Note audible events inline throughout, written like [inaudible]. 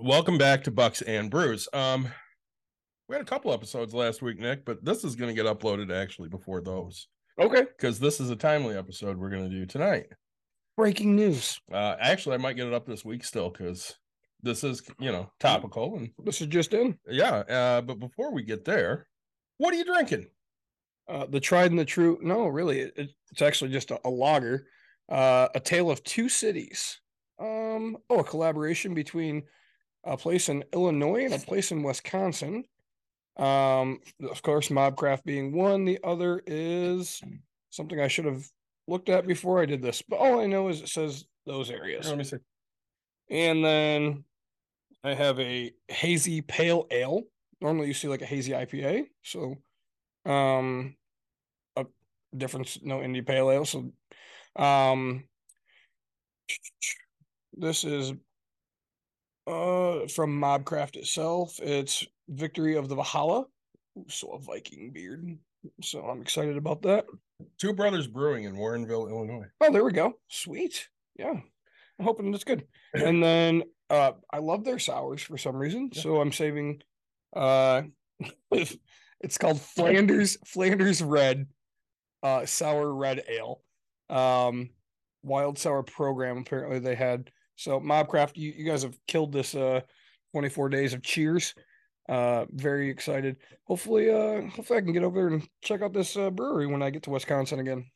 Welcome back to Bucks and Brews. Um, we had a couple episodes last week, Nick, but this is going to get uploaded actually before those Okay. because this is a timely episode we're going to do tonight. Breaking news. Uh, actually, I might get it up this week still because this is you know topical and This is just in. yeah. Uh, but before we get there, what are you drinking? Uh, the tried and the true. No, really, it, it's actually just a, a lager. Uh, a tale of two cities. Um, oh, a collaboration between a place in Illinois and a place in Wisconsin. Um, of course, Mobcraft being one. The other is something I should have looked at before I did this, but all I know is it says those areas. Let me see. And then I have a hazy pale ale. Normally you see like a hazy IPA. So um a difference, no indie pale ale. So um this is uh from Mobcraft itself. It's Victory of the Valhalla. Ooh, so a Viking beard. So I'm excited about that. Two Brothers Brewing in Warrenville, Illinois. Oh, there we go. Sweet. Yeah. I'm hoping that's good. [clears throat] And then uh I love their sours for some reason. Yeah. So I'm saving uh [laughs] it's called Flanders Flanders Red uh sour red ale. Um wild sour program apparently they had. So Mobcraft, you, you guys have killed this uh 24 days of cheers. Uh very excited. Hopefully uh hopefully I can get over there and check out this uh, brewery when I get to Wisconsin again.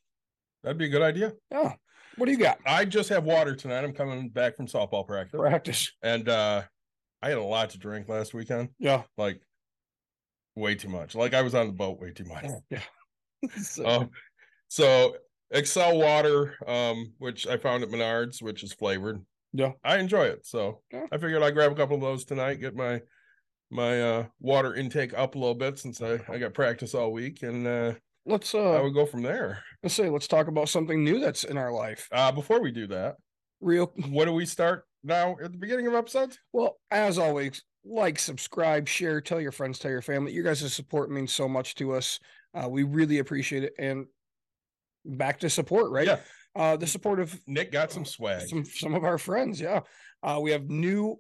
That'd be a good idea. Yeah. What do you got? I just have water tonight. I'm coming back from softball practice, Practice. and uh, I had a lot to drink last weekend. Yeah. Like way too much. Like I was on the boat way too much. Yeah. [laughs] So, Um, so Excel water, um, which I found at Menards, which is flavored. Yeah. I enjoy it. So Yeah. I figured I'd grab a couple of those tonight, get my my uh water intake up a little bit since I, I got practice all week and uh let's uh I would go from there. let's say let's talk about something new that's in our life. Uh before we do that, Real what do we start now at the beginning of episodes? well, as always, like, subscribe, share, tell your friends, tell your family. Your guys' support means so much to us. Uh, we really appreciate it. And back to support, right? Yeah. Uh the support of Nick got some swag. some some of our friends. Yeah. Uh we have new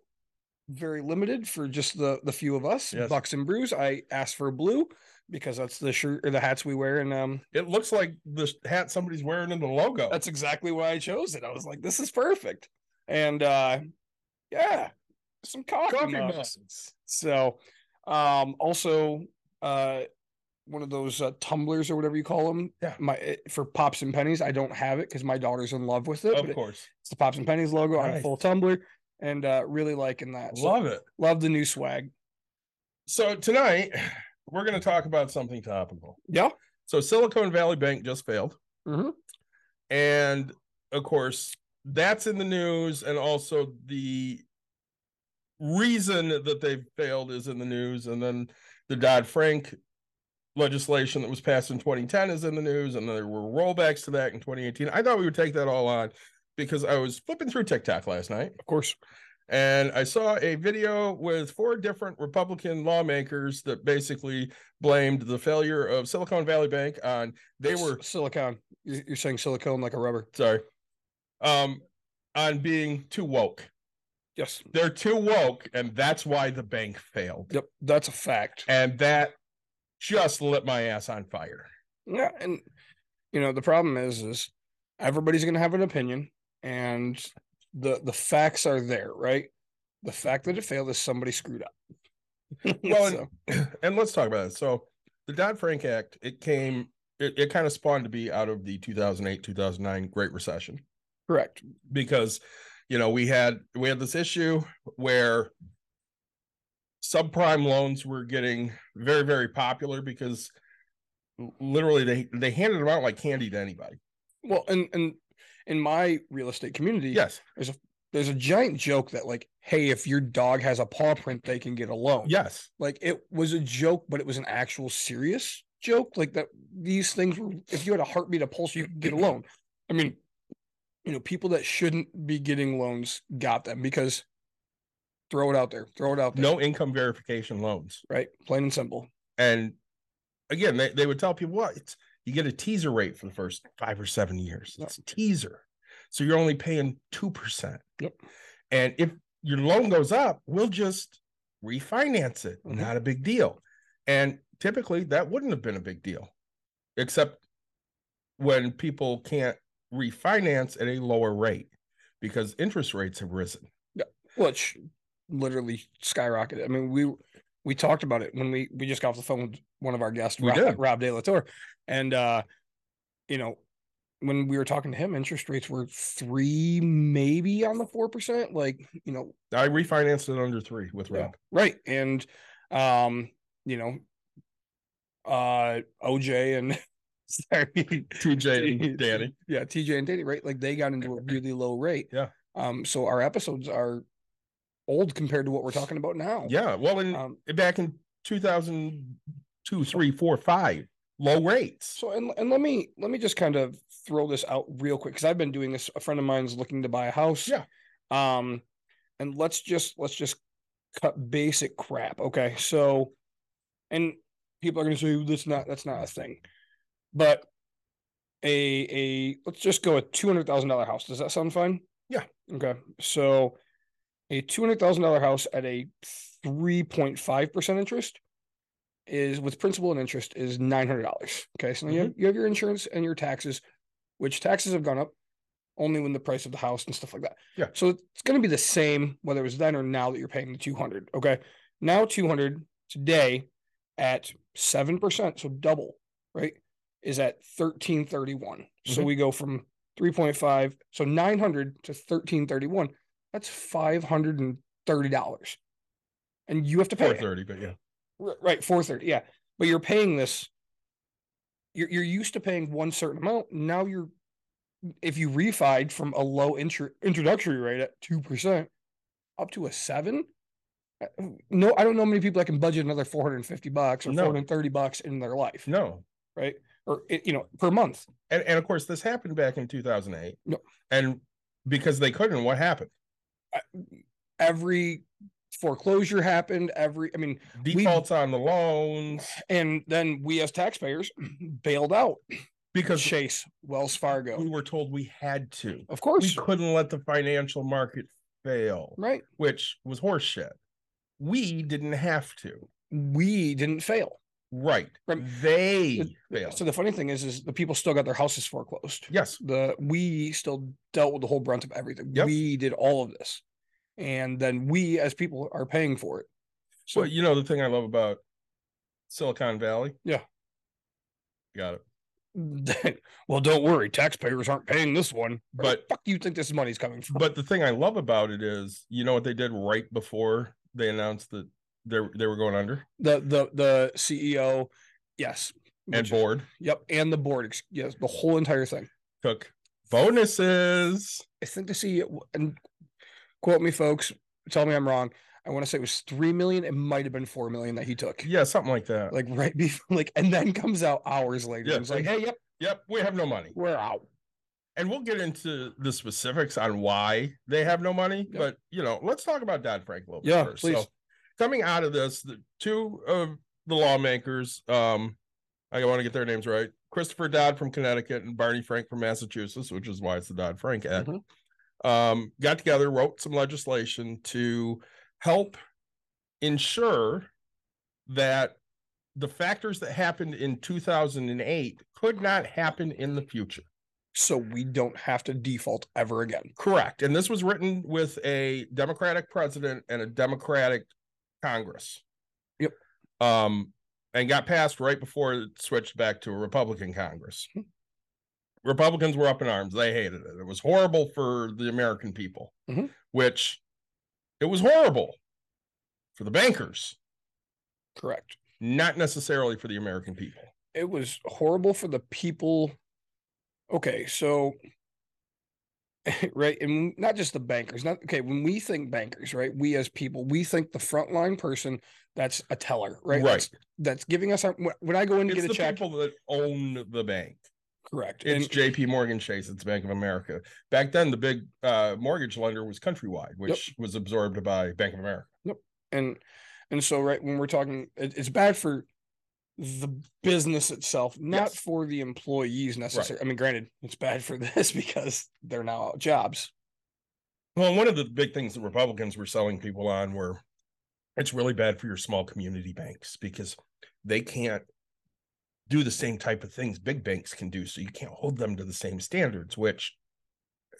very limited for just the the few of us Yes. bucks and brews i asked for blue because that's the shirt or the hats we wear and um It looks like the hat somebody's wearing in the logo. That's exactly why I chose it. I was like, this is perfect. And uh yeah, some coffee, Coffee mugs. mugs. So um also uh one of those uh, tumblers or whatever you call them. Yeah. My it- for pops and pennies. I don't have it because my daughter's in love with it. but Of it- course. it's the pops and pennies logo on a full tumbler and uh really liking that. So, Love it. love the new swag. So tonight [sighs] we're going to talk about something topical. Yeah. So Silicon Valley Bank just failed. Mhm. And of course, that's in the news. And also the reason that they failed is in the news. And then the Dodd Frank legislation that was passed in 2010 is in the news. And there were rollbacks to that in 2018. I thought we would take that all on because I was flipping through TikTok last night Of course. and I saw a video with four different Republican lawmakers that basically blamed the failure of Silicon Valley Bank on they were silicon. You're, you're saying silicone like a rubber. sorry um on being too woke. Yes. They're too woke and that's why the bank failed. Yep. That's a fact. And that just lit my ass on fire. Yeah, and you know the problem is, is everybody's going to have an opinion, and the the facts are there, right? The fact that it failed is somebody screwed up. [laughs] Well, So, [clears throat] and let's talk about it. So the Dodd Frank Act, it came it, it kind of spawned to be out of the 2008 2009 Great Recession. correct. because you know we had we had this issue where subprime loans were getting very very popular because literally they they handed them out like candy to anybody Well, and and in my real estate community, yes there's a there's a giant joke that like, hey, if your dog has a paw print, they can get a loan. Yes. Like it was a joke, but it was an actual serious joke. Like that these things were if you had a heartbeat, a pulse, you could get a loan. I mean, you know, people that shouldn't be getting loans got them because throw it out there, throw it out there. No income verification loans. right? Plain and simple. And again, they, they would tell people, well, it's you get a teaser rate for the first five or seven years. Yep. It's a teaser. So you're only paying 2%. Yep. And if your loan goes up, we'll just refinance it. Mhm. Not a big deal. And typically that wouldn't have been a big deal, except when people can't refinance at a lower rate because interest rates have risen. Yeah. Which literally skyrocketed. I mean, we we talked about it when we we just got off the phone with one of our guests, We Rob, did. Rob De La Tour, And uh, you know, when we were talking to him, interest rates were three, maybe on the four percent. Like, you know, I refinanced it under three with Yeah, Rob. right. And um, you know, uh OJ and [laughs] sorry, TJ and Danny. Yeah, TJ and Danny, right? Like they got into a [laughs] really low rate. Yeah. Um, so our episodes are old compared to what we're talking about now. Yeah. Well, in Um, back in 2002, three, four, five, low rates. so and and let me let me just kind of throw this out real quick because I've been doing this. A friend of mine's looking to buy a house. Yeah. Um, and let's just let's just cut basic crap. Okay. So, and people are gonna say that's not that's not a thing, but a a let's just go a two hundred thousand dollar house. Does that sound fine? Yeah. Okay. So, a two hundred thousand dollar house at a three point five percent interest is with principal and interest is nine hundred dollars. Okay, so you, have, mm-hmm. you have your insurance and your taxes, which taxes have gone up only when the price of the house and stuff like that. Yeah. So it's going to be the same whether it was then or now that you're paying the two hundred. Okay, now two hundred today at seven percent, so double, right? Is at thirteen thirty one. So mm-hmm. we go from three point five, so nine hundred to thirteen thirty one. That's five hundred and thirty dollars, and you have to pay Four it. but yeah. Right, four thirty. Yeah, but you're paying this. You're you're used to paying one certain amount. Now you're, if you refied from a low intro, introductory rate at two percent, up to a seven. uh, No, I don't know many people that can budget another four hundred and fifty bucks or No. four hundred and thirty bucks in their life, No. right? Or you know, per month. And and of course this happened back in 2008. No. And because they couldn't, what happened? Every foreclosure happened. Every, I mean, Defaults on the loans and then we as taxpayers [clears throat] bailed out because Chase, Wells Fargo, we were told we had to. of course. We couldn't let the financial market fail, right? which was horseshit. We didn't have to. We didn't fail. Right. Right. They failed. So the funny thing is, is the people still got their houses foreclosed. yes. The we still dealt with the whole brunt of everything. Yep. We did all of this, and then we as people are paying for it. So So you know the thing I love about Silicon Valley? Yeah. Got it. [laughs] well, don't worry, taxpayers aren't paying this one. But- fuck, do you think this money's coming from? But the thing I love about it is, you know what they did right before they announced that they they were going under the the the CEO, yes, and board Yep, and the board, yes, the whole entire thing. took bonuses. I think to see and quote me, folks. Tell me I'm wrong. I want to say it was three million. It might have been four million that he took. Yeah, something like that. Like right before, [laughs] like, and then comes out hours later. Yeah, and it's like, hey, yep, yep, we have no money. we're out. And we'll get into the specifics on why they have no money. Yep. But you know, let's talk about Dodd Frank a little bit Yeah, first. please. So coming out of this, the two of the lawmakers, um, I want to get their names right. Christopher Dodd from Connecticut and Barney Frank from Massachusetts, which is why it's the Dodd Frank Act. Mhm. Um, got together, wrote some legislation to help ensure that the factors that happened in 2008 could not happen in the future. So we don't have to default ever again. Correct. And this was written with a Democratic president and a Democratic Congress. Yep. Um, and got passed right before it switched back to a Republican Congress. Republicans were up in arms. They hated it. It was horrible for the American people, Mhm. which it was horrible for the bankers, Correct. not necessarily for the American people. It was horrible for the people. Okay, so [laughs] right? And not just the bankers. Not okay. When we think bankers, right? We as people, we think the frontline person that's a teller, right? Right. That's, that's giving us our. when- I go in to It's get the a check, people that own the bank. correct? It's And J.P. Morgan Chase. It's Bank of America. Back then, the big uh, mortgage lender was Countrywide, which was absorbed by Bank of America. and and so right when we're talking, it, it's bad for the business itself, not Yes. for the employees necessarily. I mean, granted, it's bad for [laughs] this because they're now out jobs. Well, one of the big things that Republicans were selling people on were it's really bad for your small community banks because they can't do the same type of things big banks can do. So you can't hold them to the same standards, which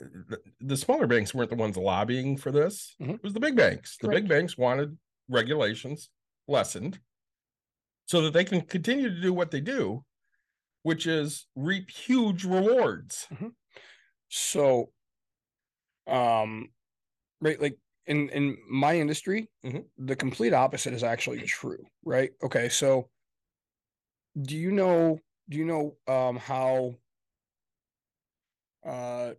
uh, the, the smaller banks weren't the ones lobbying for this. Mhm. It was the big banks. The Correct. big banks wanted regulations lessened so that they can continue to do what they do, which is reap huge rewards. So, um, right, like in in my industry, Mhm. the complete opposite is actually true, right? Okay, so do you know do you know um how uh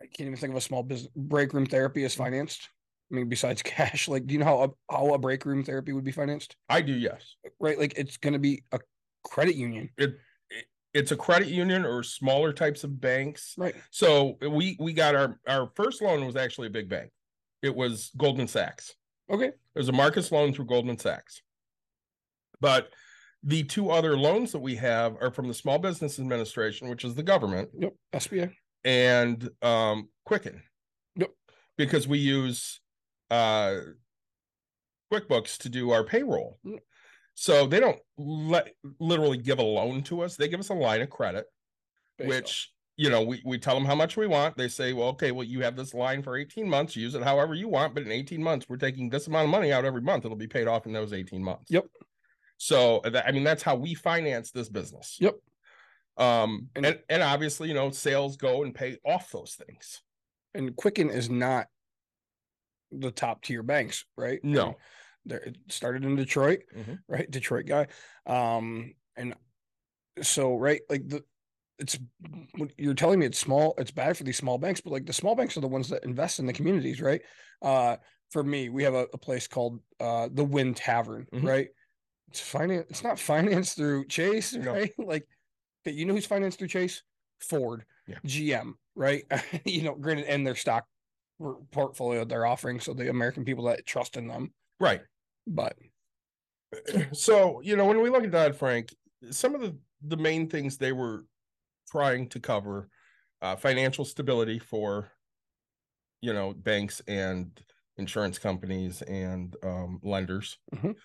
I can't even think of a small business break room therapy is financed? I mean, besides [laughs] cash, like do you know how a how a break room therapy would be financed? I do, yes. Right, like it's gonna be a credit union, It it's a credit union or smaller types of banks. right? So we we got our our first loan was actually a big bank. It was Goldman Sachs. Okay, It was a Marcus loan through Goldman Sachs. But the two other loans that we have are from the Small Business Administration, which is the government, yep, SBA. and um Quicken. Yep. Because we use uh QuickBooks to do our payroll. So they don't let literally give a loan to us. They give us a line of credit based which you know we, we tell them how much we want they say well okay well you have this line for 18 months use it however you want but in 18 months we're taking this amount of money out every month it'll be paid off in those 18 months Yep. so that, i mean that's how we finance this business Yep. um And- and, and obviously you know sales go and pay off those things and Quicken is not the top tier banks, right? No there it started in Detroit, Mhm. right? Detroit guy. Um, and so right, like the it's you're telling me it's small, it's bad for these small banks, but like the small banks are the ones that invest in the communities, right? Uh for me, we have a, a place called uh the Wind Tavern, Mhm. right? It's finance, it's not financed through Chase, No. right? [laughs] Like okay, you know who's financed through Chase? Ford, Yeah. GM, right? [laughs] you know, granted, and their stock portfolio they're offering, so the American people that trust in them. right But [clears throat] so you know when we look at Dodd Frank, some of the the main things they were trying to cover, uh, financial stability for, you know, banks and insurance companies and um, lenders. Mhm.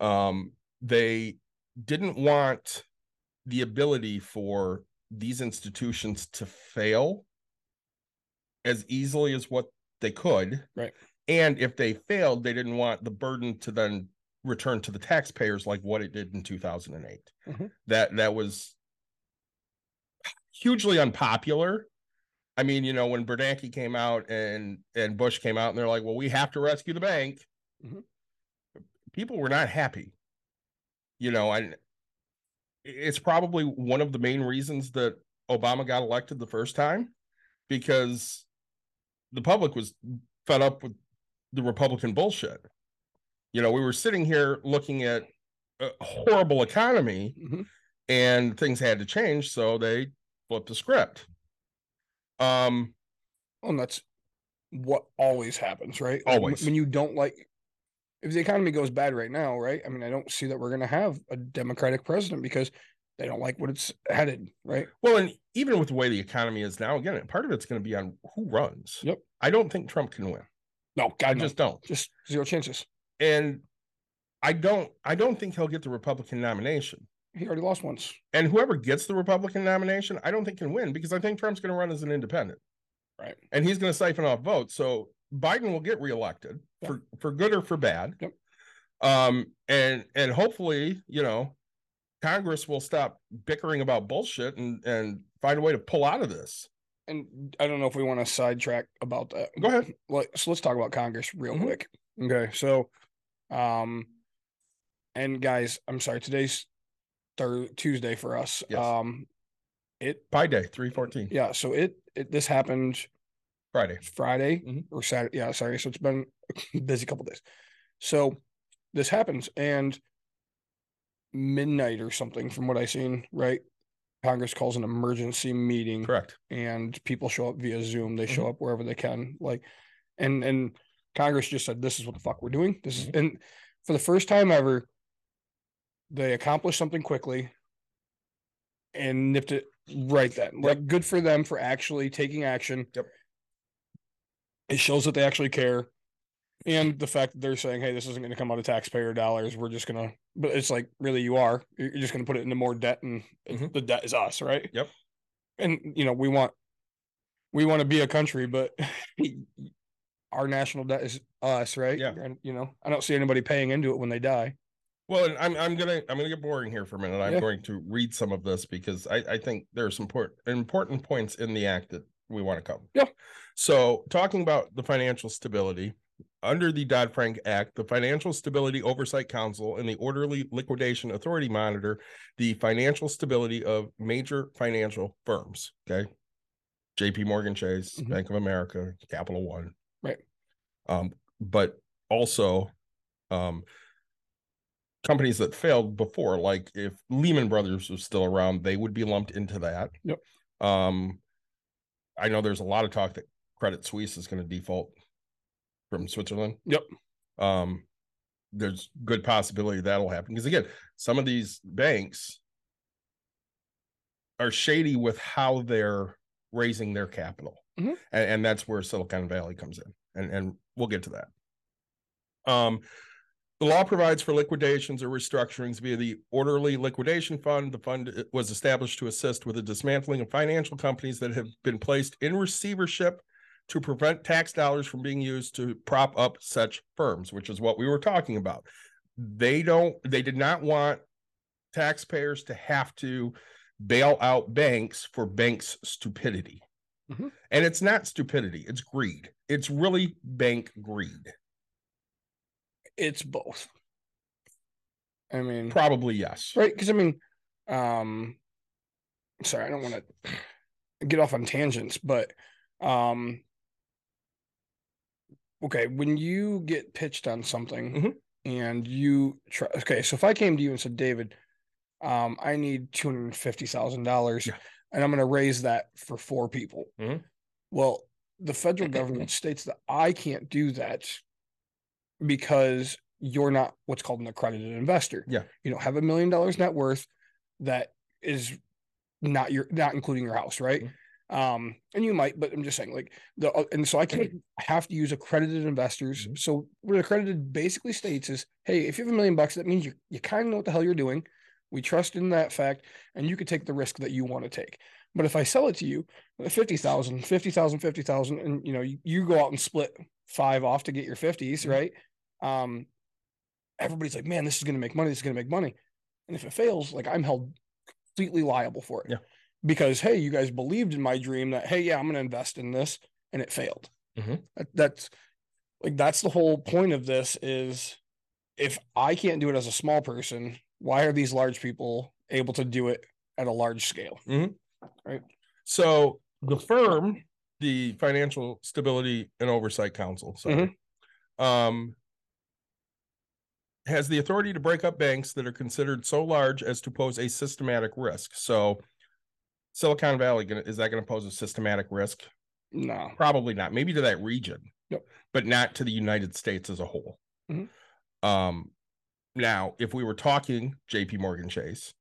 Um, they didn't want the ability for these institutions to fail as easily as what they could. Right. And if they failed, they didn't want the burden to then return to the taxpayers like what it did in 2008. Mhm. That that was hugely unpopular. I mean, you know, when Bernanke came out and and Bush came out and they're like, "Well, we have to rescue the bank." Mhm. People were not happy. You know, and it's probably one of the main reasons that Obama got elected the first time because the public was fed up with the Republican bullshit. You know, we were sitting here looking at a horrible economy mhm. and things had to change, so they flipped the script. Um, Well, and that's what always happens, right? Like, Always. When you don't like, if the economy goes bad right now, right? I mean, I don't see that we're going to have a Democratic president because they don't like what it's headed, right? well, and even with the way the economy is now, again, part of it's going to be on who runs. Yep. I don't think Trump can win. No, I God, no. just don't. just zero chances. And I don't I don't think he'll get the Republican nomination. He already lost once. And whoever gets the Republican nomination, I don't think can win because I think Trump's going to run as an independent. Right. And he's going to siphon off votes. So Biden will get reelected Yeah. for for good or for bad. Yep. Um and and hopefully, you know, Congress will stop bickering about bullshit and and find a way to pull out of this. And I don't know if we want to sidetrack about that. Go ahead. Like, so let's talk about Congress real Mhm. quick. Okay. So, um, and guys, I'm sorry, today's third Tuesday for us. Yes. Um, it Pi day 314. yeah so it, it this happened Friday. Friday Mhm. or Saturday. Yeah, sorry. So it's been a [laughs] busy couple days. So this happens and midnight or something from what I seen, right? Congress calls an emergency meeting Correct. and people show up via Zoom. They Mm-hmm. show up wherever they can. Like and and Congress just said this is what the fuck we're doing. This is and for the first time ever, they accomplished something quickly and nipped it right then. Like good for them for actually taking action. Yep. It shows that they actually care. And the fact that they're saying, hey, this isn't going to come out of taxpayer dollars. We're just going to, but it's like, really, you are. You're just going to put it into more debt, and Mhm. the debt is us, right? Yep. And, you know, we want, we want to be a country, but [laughs] our national debt is us, right? Yeah. And, you know, I don't see anybody paying into it when they die. Well, and I'm I'm gonna I'm gonna get boring here for a minute. I'm Yeah. going to read some of this because I I think there are some important important points in the act that we want to cover. Yeah. So talking about the financial stability under the Dodd Frank Act, the Financial Stability Oversight Council and the Orderly Liquidation Authority monitor the financial stability of major financial firms. Okay. J.P. Morgan Chase, Mhm. Bank of America, Capital One. Right. Um, but also um companies that failed before, like if Lehman Brothers was still around, they would be lumped into that. Yep. Um, I know there's a lot of talk that Credit Suisse is going to default from Switzerland. Yep. Um, there's good possibility that'll happen because again, some of these banks are shady with how they're raising their capital, Mhm. and, and that's where Silicon Valley comes in, and and we'll get to that. Um, the law provides for liquidations or restructurings via the Orderly Liquidation Fund. The fund uh, was established to assist with the dismantling of financial companies that have been placed in receivership to prevent tax dollars from being used to prop up such firms, which is what we were talking about. They don't, they did not want taxpayers to have to bail out banks for banks' stupidity. Mhm. And it's not stupidity, it's greed. It's really bank greed. It's both. I mean, Probably yes. right? Because I mean, um, sorry, I don't want to get off on tangents, but um, okay, when you get pitched on something Mhm. and you try, okay, so if I came to you and said, David, um, I need two hundred fifty thousand dollars, Yeah. and I'm going to raise that for four people. Mhm. Well, the federal government [clears throat] states that I can't do that because you're not what's called an accredited investor. Yeah. You don't have a million dollars net worth that is not your not including your house, right? Mm-hmm. Um, and you might, but I'm just saying, like the uh, and so I can't [clears throat] have to use accredited investors. Mhm. So what accredited basically states is, hey, if you have a million bucks, that means you you kind of know what the hell you're doing. We trust in that fact, and you could take the risk that you want to take. But if I sell it to you, at 50,000, 50,000, 50,000, and you know, you, you go out and split five off to get your 50s, Mhm. right? Um, everybody's like, man, this is going to make money. This is going to make money. And if it fails, like I'm held completely liable for it. Yeah. Because, hey, you guys believed in my dream that, hey, yeah, I'm going to invest in this and it failed. Mhm. That- that's like, that's the whole point of this is if I can't do it as a small person, why are these large people able to do it at a large scale? Right. So the firm, the Financial Stability and Oversight Council, sorry, um, has the authority to break up banks that are considered so large as to pose a systematic risk. So Silicon Valley, gonna, is that going to pose a systematic risk? No. Probably not. Maybe to that region, Yep. but not to the United States as a whole. Mhm. Um, now, if we were talking J.P. Morgan Chase,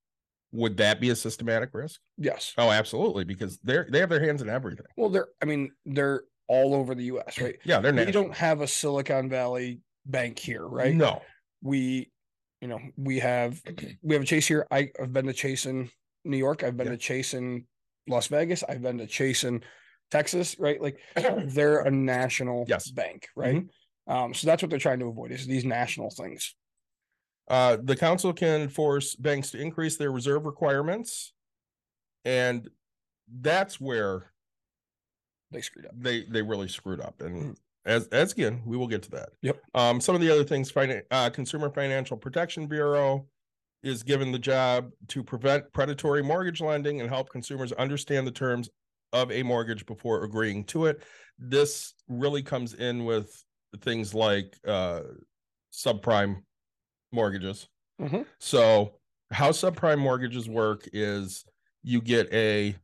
would that be a systematic risk? Yes. Oh, absolutely, because they're they have their hands in everything. Well, they're, I mean, they're all over the US, right? [clears throat] Yeah, they're We don't have a Silicon Valley bank here, right? No. we you know we have [clears throat] we have a chase here I, i've been to chase in new york i've been Yeah. to chase in las vegas i've been to chase in texas right like [clears throat] they're a national Yes. bank right um so that's what they're trying to avoid is these national things Uh, the council can force banks to increase their reserve requirements. And that's where they screwed up they they really screwed up. And Mm. as as again, we will get to that. Yep. Um, some of the other things, finan- uh, Consumer Financial Protection Bureau is given the job to prevent predatory mortgage lending and help consumers understand the terms of a mortgage before agreeing to it. This really comes in with things like uh subprime mortgages. Mhm. So how subprime mortgages work is you get a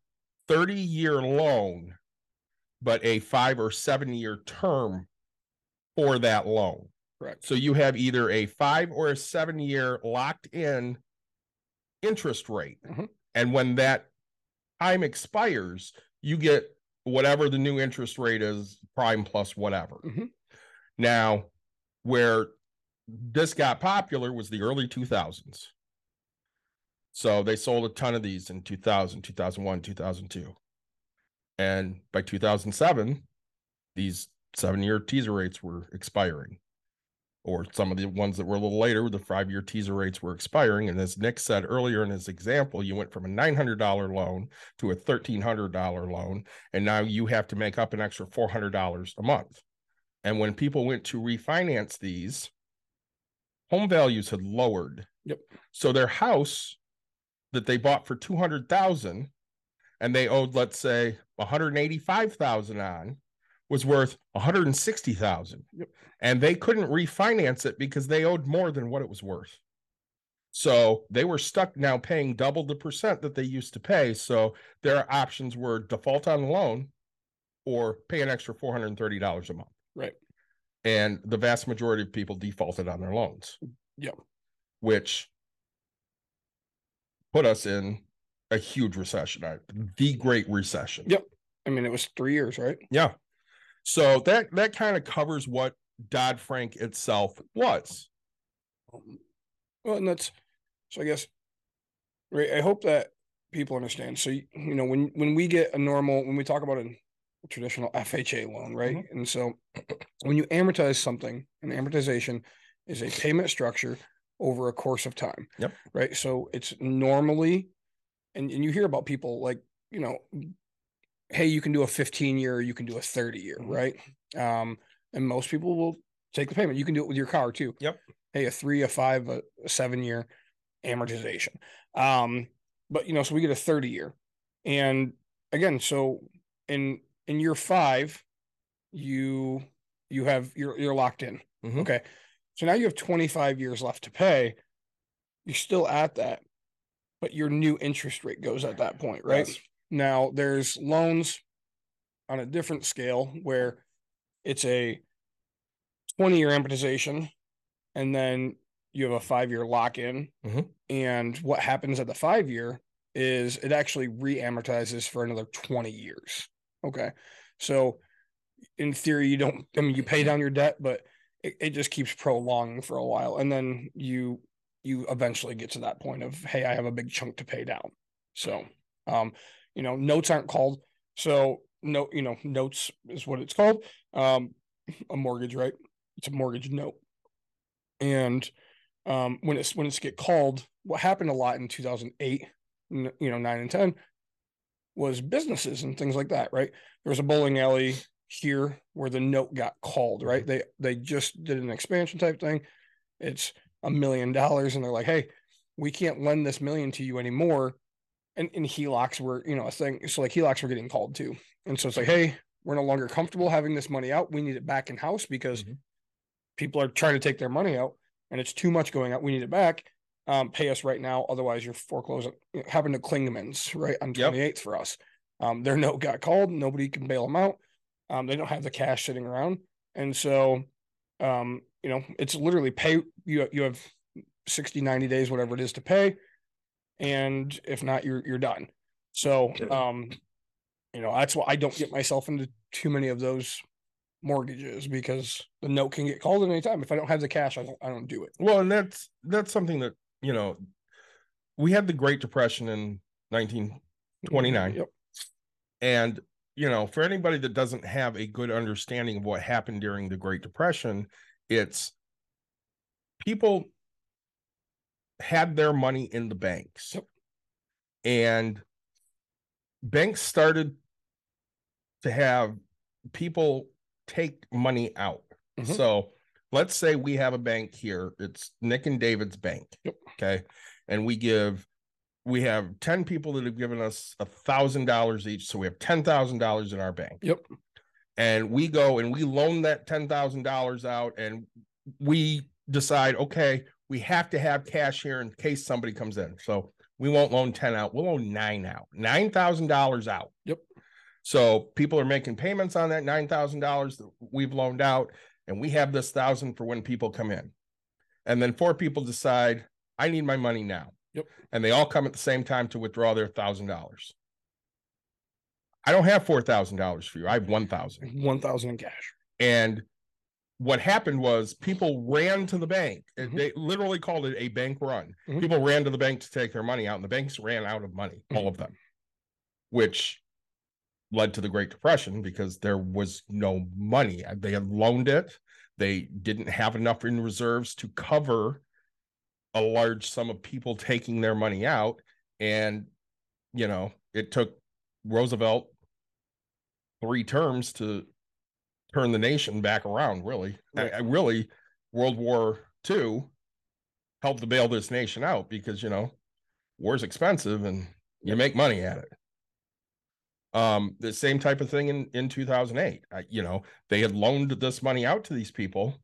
30 year loan, but a five or seven year term for that loan. Correct. So you have either a five or a seven year locked in interest rate. Mhm. And when that time expires, you get whatever the new interest rate is, prime plus whatever. Mhm. Now, where this got popular was the early 2000s. So they sold a ton of these in 2000, 2001, 2002. And by 2007, these seven year teaser rates were expiring. Or some of the ones that were a little later, the five year teaser rates were expiring. And as Nick said earlier in his example, you went from a $900 loan to a $1,300 loan. And now you have to make up an extra $400 a month. And when people went to refinance these, home values had lowered. Yep. So their house that they bought for 200,000 and they owed let's say 185,000 on was worth 160,000. Yep. And they couldn't refinance it because they owed more than what it was worth. So they were stuck now paying double the percent that they used to pay. So their options were default on the loan or pay an extra $430 a month. Right. And the vast majority of people defaulted on their loans. Yep. Which put us in a huge recession, the Great Recession. Yep. I mean, it was three years, right? Yeah. So that that kind of covers what Dodd Frank itself was. Well, and that's so. I guess, right. I hope that people understand. So you you know, when when we get a normal, when we talk about a traditional FHA loan, right? Mm-hmm. And so, [clears throat] when you amortize something, an amortization is a payment structure over a course of time. Yep. Right. So it's normally, and and you hear about people like you know, hey, you can do a 15 year, you can do a 30 year, Mhm. right? Um, and most people will take the payment. You can do it with your car too. Yep. Hey, a three, a five, a, a seven year amortization. Um, but you know, so we get a 30 year. And again, so in in year five, you you have you're you're locked in. Mhm. Okay. So now you have 25 years left to pay. You're still at that, but your new interest rate goes at that point, right? Yes. Now there's loans on a different scale where it's a 20 year amortization and then you have a five year lock in. Mhm. And what happens at the five year is it actually re amortizes for another 20 years. Okay. So in theory, you don't, I mean, you pay down your debt, but it, it just keeps prolonging for a while. And then you, you eventually get to that point of, hey, I have a big chunk to pay down. So, um, you know, notes aren't called. So no, you know, notes is what it's called. Um, a mortgage, right? It's a mortgage note. And um, when it's when it's get called, what happened a lot in 2008, you know, nine and 10 was businesses and things like that, right? There was a bowling alley here where the note got called, right? They they just did an expansion type thing. It's a million dollars, and they're like, hey, we can't lend this million to you anymore. And and HELOCs were, you know, a thing. So like HELOCs were getting called too. And so it's like, hey, we're no longer comfortable having this money out. We need it back in house because Mhm. people are trying to take their money out and it's too much going out. We need it back. Um, pay us right now. Otherwise, you're foreclosing. It happened to Klingman's right on Yep. 28th for us. Um, their note got called. Nobody can bail them out. Um, they don't have the cash sitting around. And so, um, you know, it's literally pay you, you have 60, 90 days, whatever it is to pay. And if not, you're, you're done. So, um, you know, that's why I don't get myself into too many of those mortgages because the note can get called at any time. If I don't have the cash, I don't, I don't do it. Well, and that's that's something that, you know, we had the Great Depression in 1929. Yep. And, you know, for anybody that doesn't have a good understanding of what happened during the Great Depression, it's people had their money in the banks. Yep. And banks started to have people take money out. Mhm. So let's say we have a bank here, it's Nick and David's bank. Yep. Okay. And we give we have 10 people that have given us a thousand dollars each. So we have ten thousand dollars in our bank. Yep. And we go and we loan that ten thousand dollars out and we decide, okay, we have to have cash here in case somebody comes in. So we won't loan 10 out, we'll loan nine out, nine thousand dollars out. Yep. So people are making payments on that nine thousand dollars that we've loaned out, and we have this thousand for when people come in. And then four people decide, I need my money now. Yep. And they all come at the same time to withdraw their thousand dollars. I don't have four thousand dollars for you. I have one thousand. One thousand in cash. And what happened was people ran to the bank. Mhm. They literally called it a bank run. Mhm. People ran to the bank to take their money out, and the banks ran out of money, all of them, which led to the Great Depression because there was no money. They had loaned it. They didn't have enough in reserves to cover a large sum of people taking their money out. And, you know, it took Roosevelt three terms to turn the nation back around, really. I- I really, World War II helped to bail this nation out because, you know, war's expensive and you make money at it. Um, the same type of thing in, in 2008. I, you know, they had loaned this money out to these people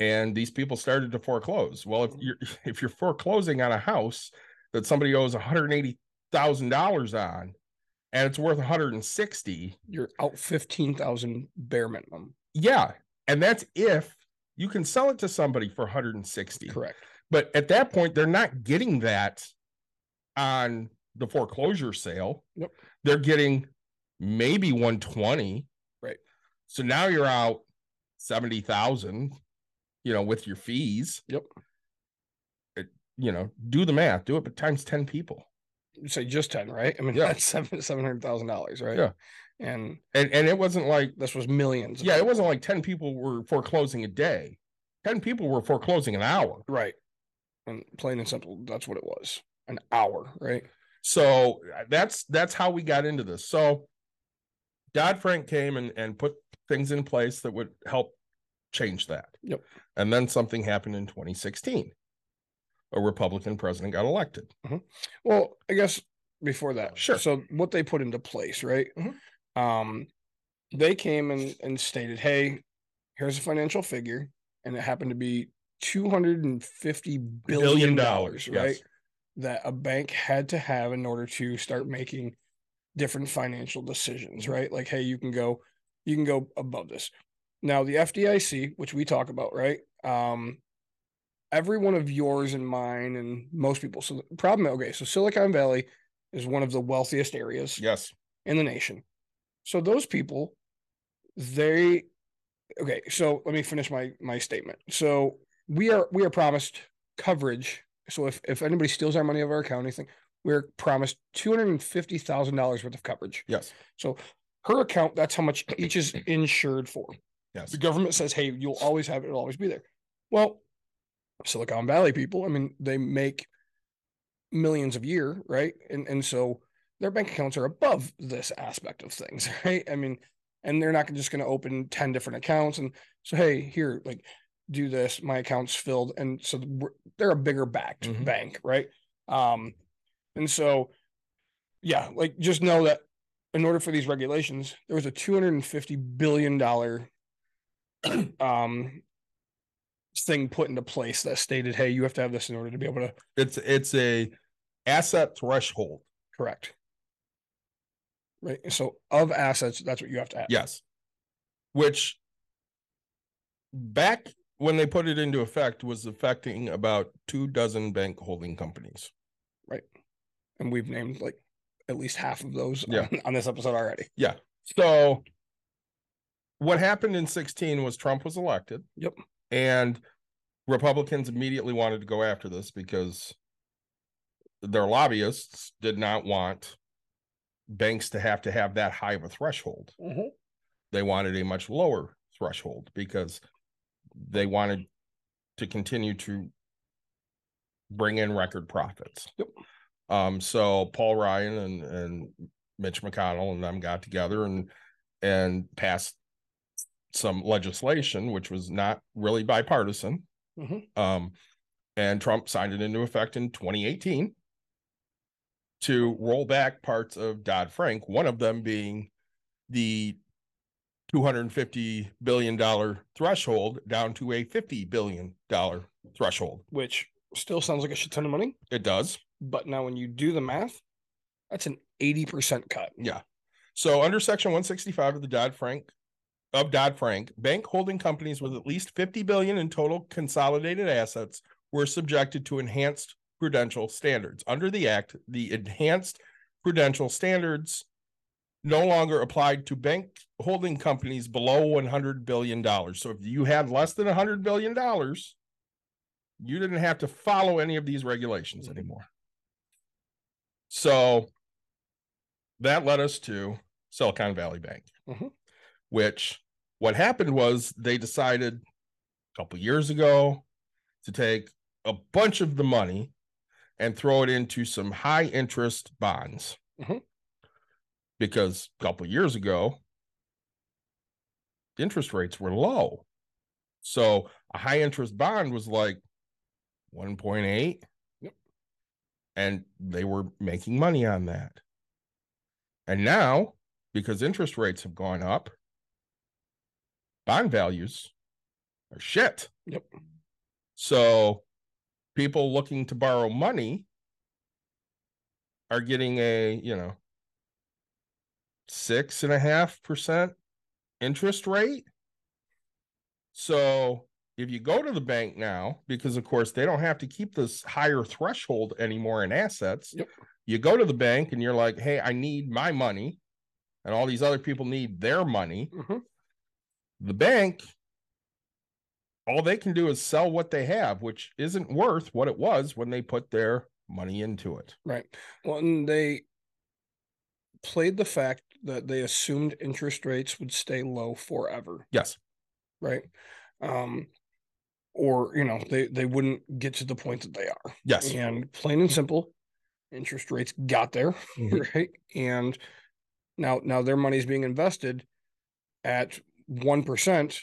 and these people started to foreclose. Well, if you're [laughs] if you're foreclosing on a house that somebody owes $180,000 on and it's worth 160, You're out fifteen thousand bare minimum. yeah, and that's if you can sell it to somebody for 160. Correct. But at that point, they're not getting that on the foreclosure sale. Yep. They're getting maybe 120. Right. So now you're out 70,000, you know, with your fees. Yep. It, you know, do the math, do it, but times 10 people. Say just ten, right? I mean, Yeah. that's seven seven hundred thousand dollars, right? Yeah. And And and it wasn't like, this was millions. yeah, it wasn't like 10 people were foreclosing a day. 10 people were foreclosing an hour. right. And plain and simple, that's what it was. An hour, right? So uh, that's that's how we got into this. So Dodd Frank came and and put things in place that would help change that. Yep. And then something happened in 2016. A Republican president got elected. Well, I guess before that, Sure. So what they put into place, right? Mhm. Um, they came and and stated, "Hey, here's a financial figure," and it happened to be two hundred and fifty billion dollars, yes. right? That a bank had to have in order to start making different financial decisions, right? Like, hey, you can go, you can go above this. Now, the FDIC, which we talk about, right? Um, every one of yours and mine and most people. So the problem, okay, so Silicon Valley is one of the wealthiest areas Yes. in the nation. So those people, they okay, so let me finish my my statement. So we are we are promised coverage. So if if anybody steals our money of our account, anything, we're promised two hundred and fifty thousand dollars worth of coverage. Yes. So her account, that's how much each is insured for. Yes. The government says, hey, you'll always have it, it'll always be there. Well, Silicon Valley people, I mean, they make millions of year, right? And and so their bank accounts are above this aspect of things, [laughs] right? I mean, and they're not just going to open 10 different accounts and so hey, here, like do this, my account's filled and so they're a bigger backed Mhm. bank, right? Um and so yeah, like just know that in order for these regulations, there was a 250 billion dollar [clears throat] um thing put into place that stated, hey, you have to have this in order to be able to It's it's a asset threshold. correct. Right. So of assets, that's what you have to have. Yes. Which back when they put it into effect was affecting about two dozen bank holding companies. Right. And we've named like at least half of those Yeah. on, on this episode already. Yeah. So what happened in 16 was Trump was elected. Yep. And Republicans immediately wanted to go after this because their lobbyists did not want banks to have to have that high of a threshold. They wanted a much lower threshold because they wanted to continue to bring in record profits. Yep. Um, so Paul Ryan and and Mitch McConnell and them got together and and passed some legislation which was not really bipartisan. Mhm. Um, and Trump signed it into effect in 2018. to roll back parts of Dodd Frank, one of them being the $250 billion threshold down to a $50 billion threshold. which still sounds like a shit ton of money. It does. But now when you do the math, that's an 80% cut. Yeah. So under section 165 of the Dodd Frank of Dodd Frank, bank holding companies with at least 50 billion in total consolidated assets were subjected to enhanced prudential standards. Under the act, the enhanced prudential standards no longer applied to bank holding companies below 100 billion dollars. So if you had less than 100 billion dollars, you didn't have to follow any of these regulations anymore. So that led us to Silicon Valley Bank, Mhm. which what happened was they decided a couple years ago to take a bunch of the money and throw it into some high interest bonds. Mhm. Because a couple years ago, interest rates were low. So a high interest bond was like 1.8. Yep. And they were making money on that. And now, because interest rates have gone up, bond values are shit. Yep. So people looking to borrow money are getting a, you know, six and a half percent interest rate. So if you go to the bank now, because of course they don't have to keep this higher threshold anymore in assets. Yep. You go to the bank and you're like, hey, I need my money. And all these other people need their money. Mhm. The bank, all they can do is sell what they have, which isn't worth what it was when they put their money into it. Right. Well, and they played the fact that they assumed interest rates would stay low forever, Yes. right? Um, or you know, they they wouldn't get to the point that they are. Yes. And plain and simple, interest rates got there, Mhm. [laughs] right? And now now their money's being invested at one percent,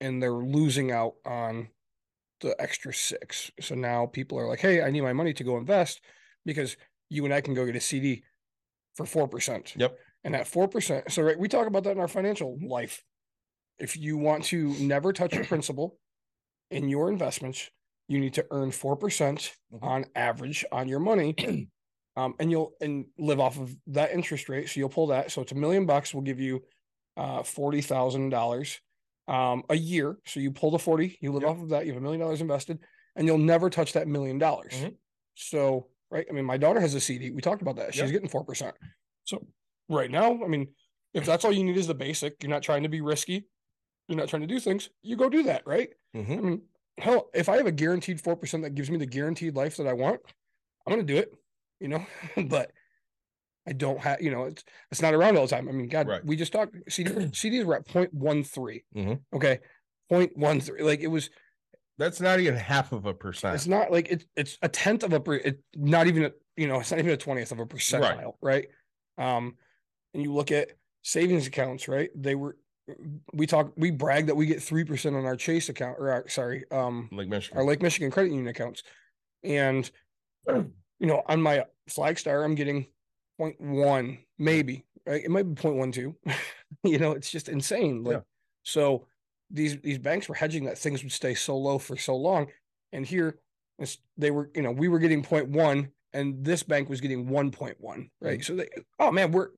and they're losing out on the extra six. So now people are like, "Hey, I need my money to go invest because you and I can go get a CD for four percent." Yep. And at four percent, so right, we talk about that in our financial life. If you want to never touch your [clears throat] principal in your investments, you need to earn four percent Mhm. on average on your money. [clears throat] um, and you'll and live off of that interest rate. So you'll pull that. So it's a million bucks will give you uh forty thousand dollars um a year. So you pull the 40, you live Yep. off of that, you have a million dollars invested, and you'll never touch that million dollars. Mhm. So right, I mean, my daughter has a CD. We talked about that. She's Yep. getting four percent. So right now, I mean, if that's all you need is the basic, you're not trying to be risky, you're not trying to do things, you go do that, right? Mhm. I mean, hell, if I have a guaranteed four percent that gives me the guaranteed life that I want, I'm gonna do it, you know. [laughs] but I don't have, you know, it's it's not around all the time. I mean, God, Right. we just talked CD, CDs were at 0.13. Mhm. Okay. 0.13. Like it was That's not even half of a percent. it's not like it's it's a tenth of a per it not even a you know, it's not even a twentieth of a percentile, right. Um, and you look at savings accounts, right? They were we talk we brag that we get three percent on our Chase account or our, sorry, um Like Michigan. our Lake Michigan credit union accounts. And [clears throat] you know, on my Flagstar, I'm getting 0.1, maybe, right? It might be 0.12. [laughs] you know, it's just insane. Like Yeah. so these these banks were hedging that things would stay so low for so long. And here they were, you know, we were getting 0.1 and this bank was getting 1.1, right? So they oh man, we're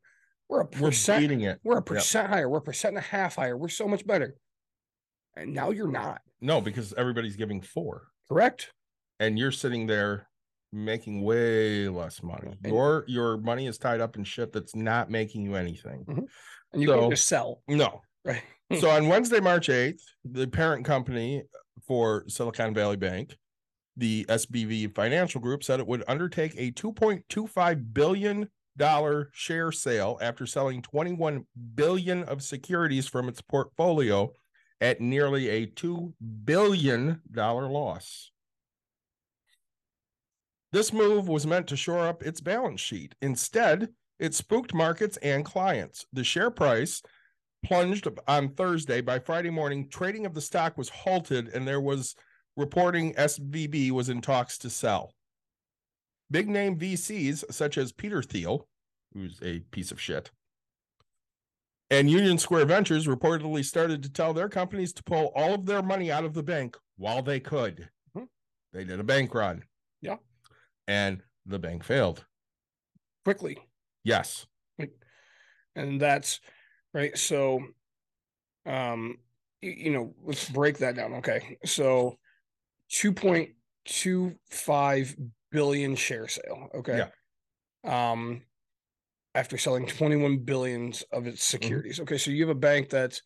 we're a Mm-hmm. We're percent beating it. we're a percent higher, we're a percent and a half higher, we're so much better. And now you're not, No, because everybody's giving four. correct? and you're sitting there making way less money. And- Your your money is tied up in shit that's not making you anything. Mm-hmm. And you So- can't just sell, No. right? So [laughs] on Wednesday, March 8th, the parent company for Silicon Valley Bank, the SVB Financial Group, said it would undertake a $2.25 billion share sale after selling 21 billion of securities from its portfolio at nearly a $2 billion loss. This move was meant to shore up its balance sheet. Instead, it spooked markets and clients. The share price plunged on Thursday. By Friday morning, trading of the stock was halted, and there was reporting SVB was in talks to sell. Big name VCs such as Peter Thiel, who's a piece of shit, and Union Square Ventures reportedly started to tell their companies to pull all of their money out of the bank while they could. Mhm. They did a bank run. Yeah. And the bank failed. quickly. Yes. and that's right so um you know let's break that down okay so 2.25 billion share sale okay um after selling 21 billions of its securities okay so you have a bank that's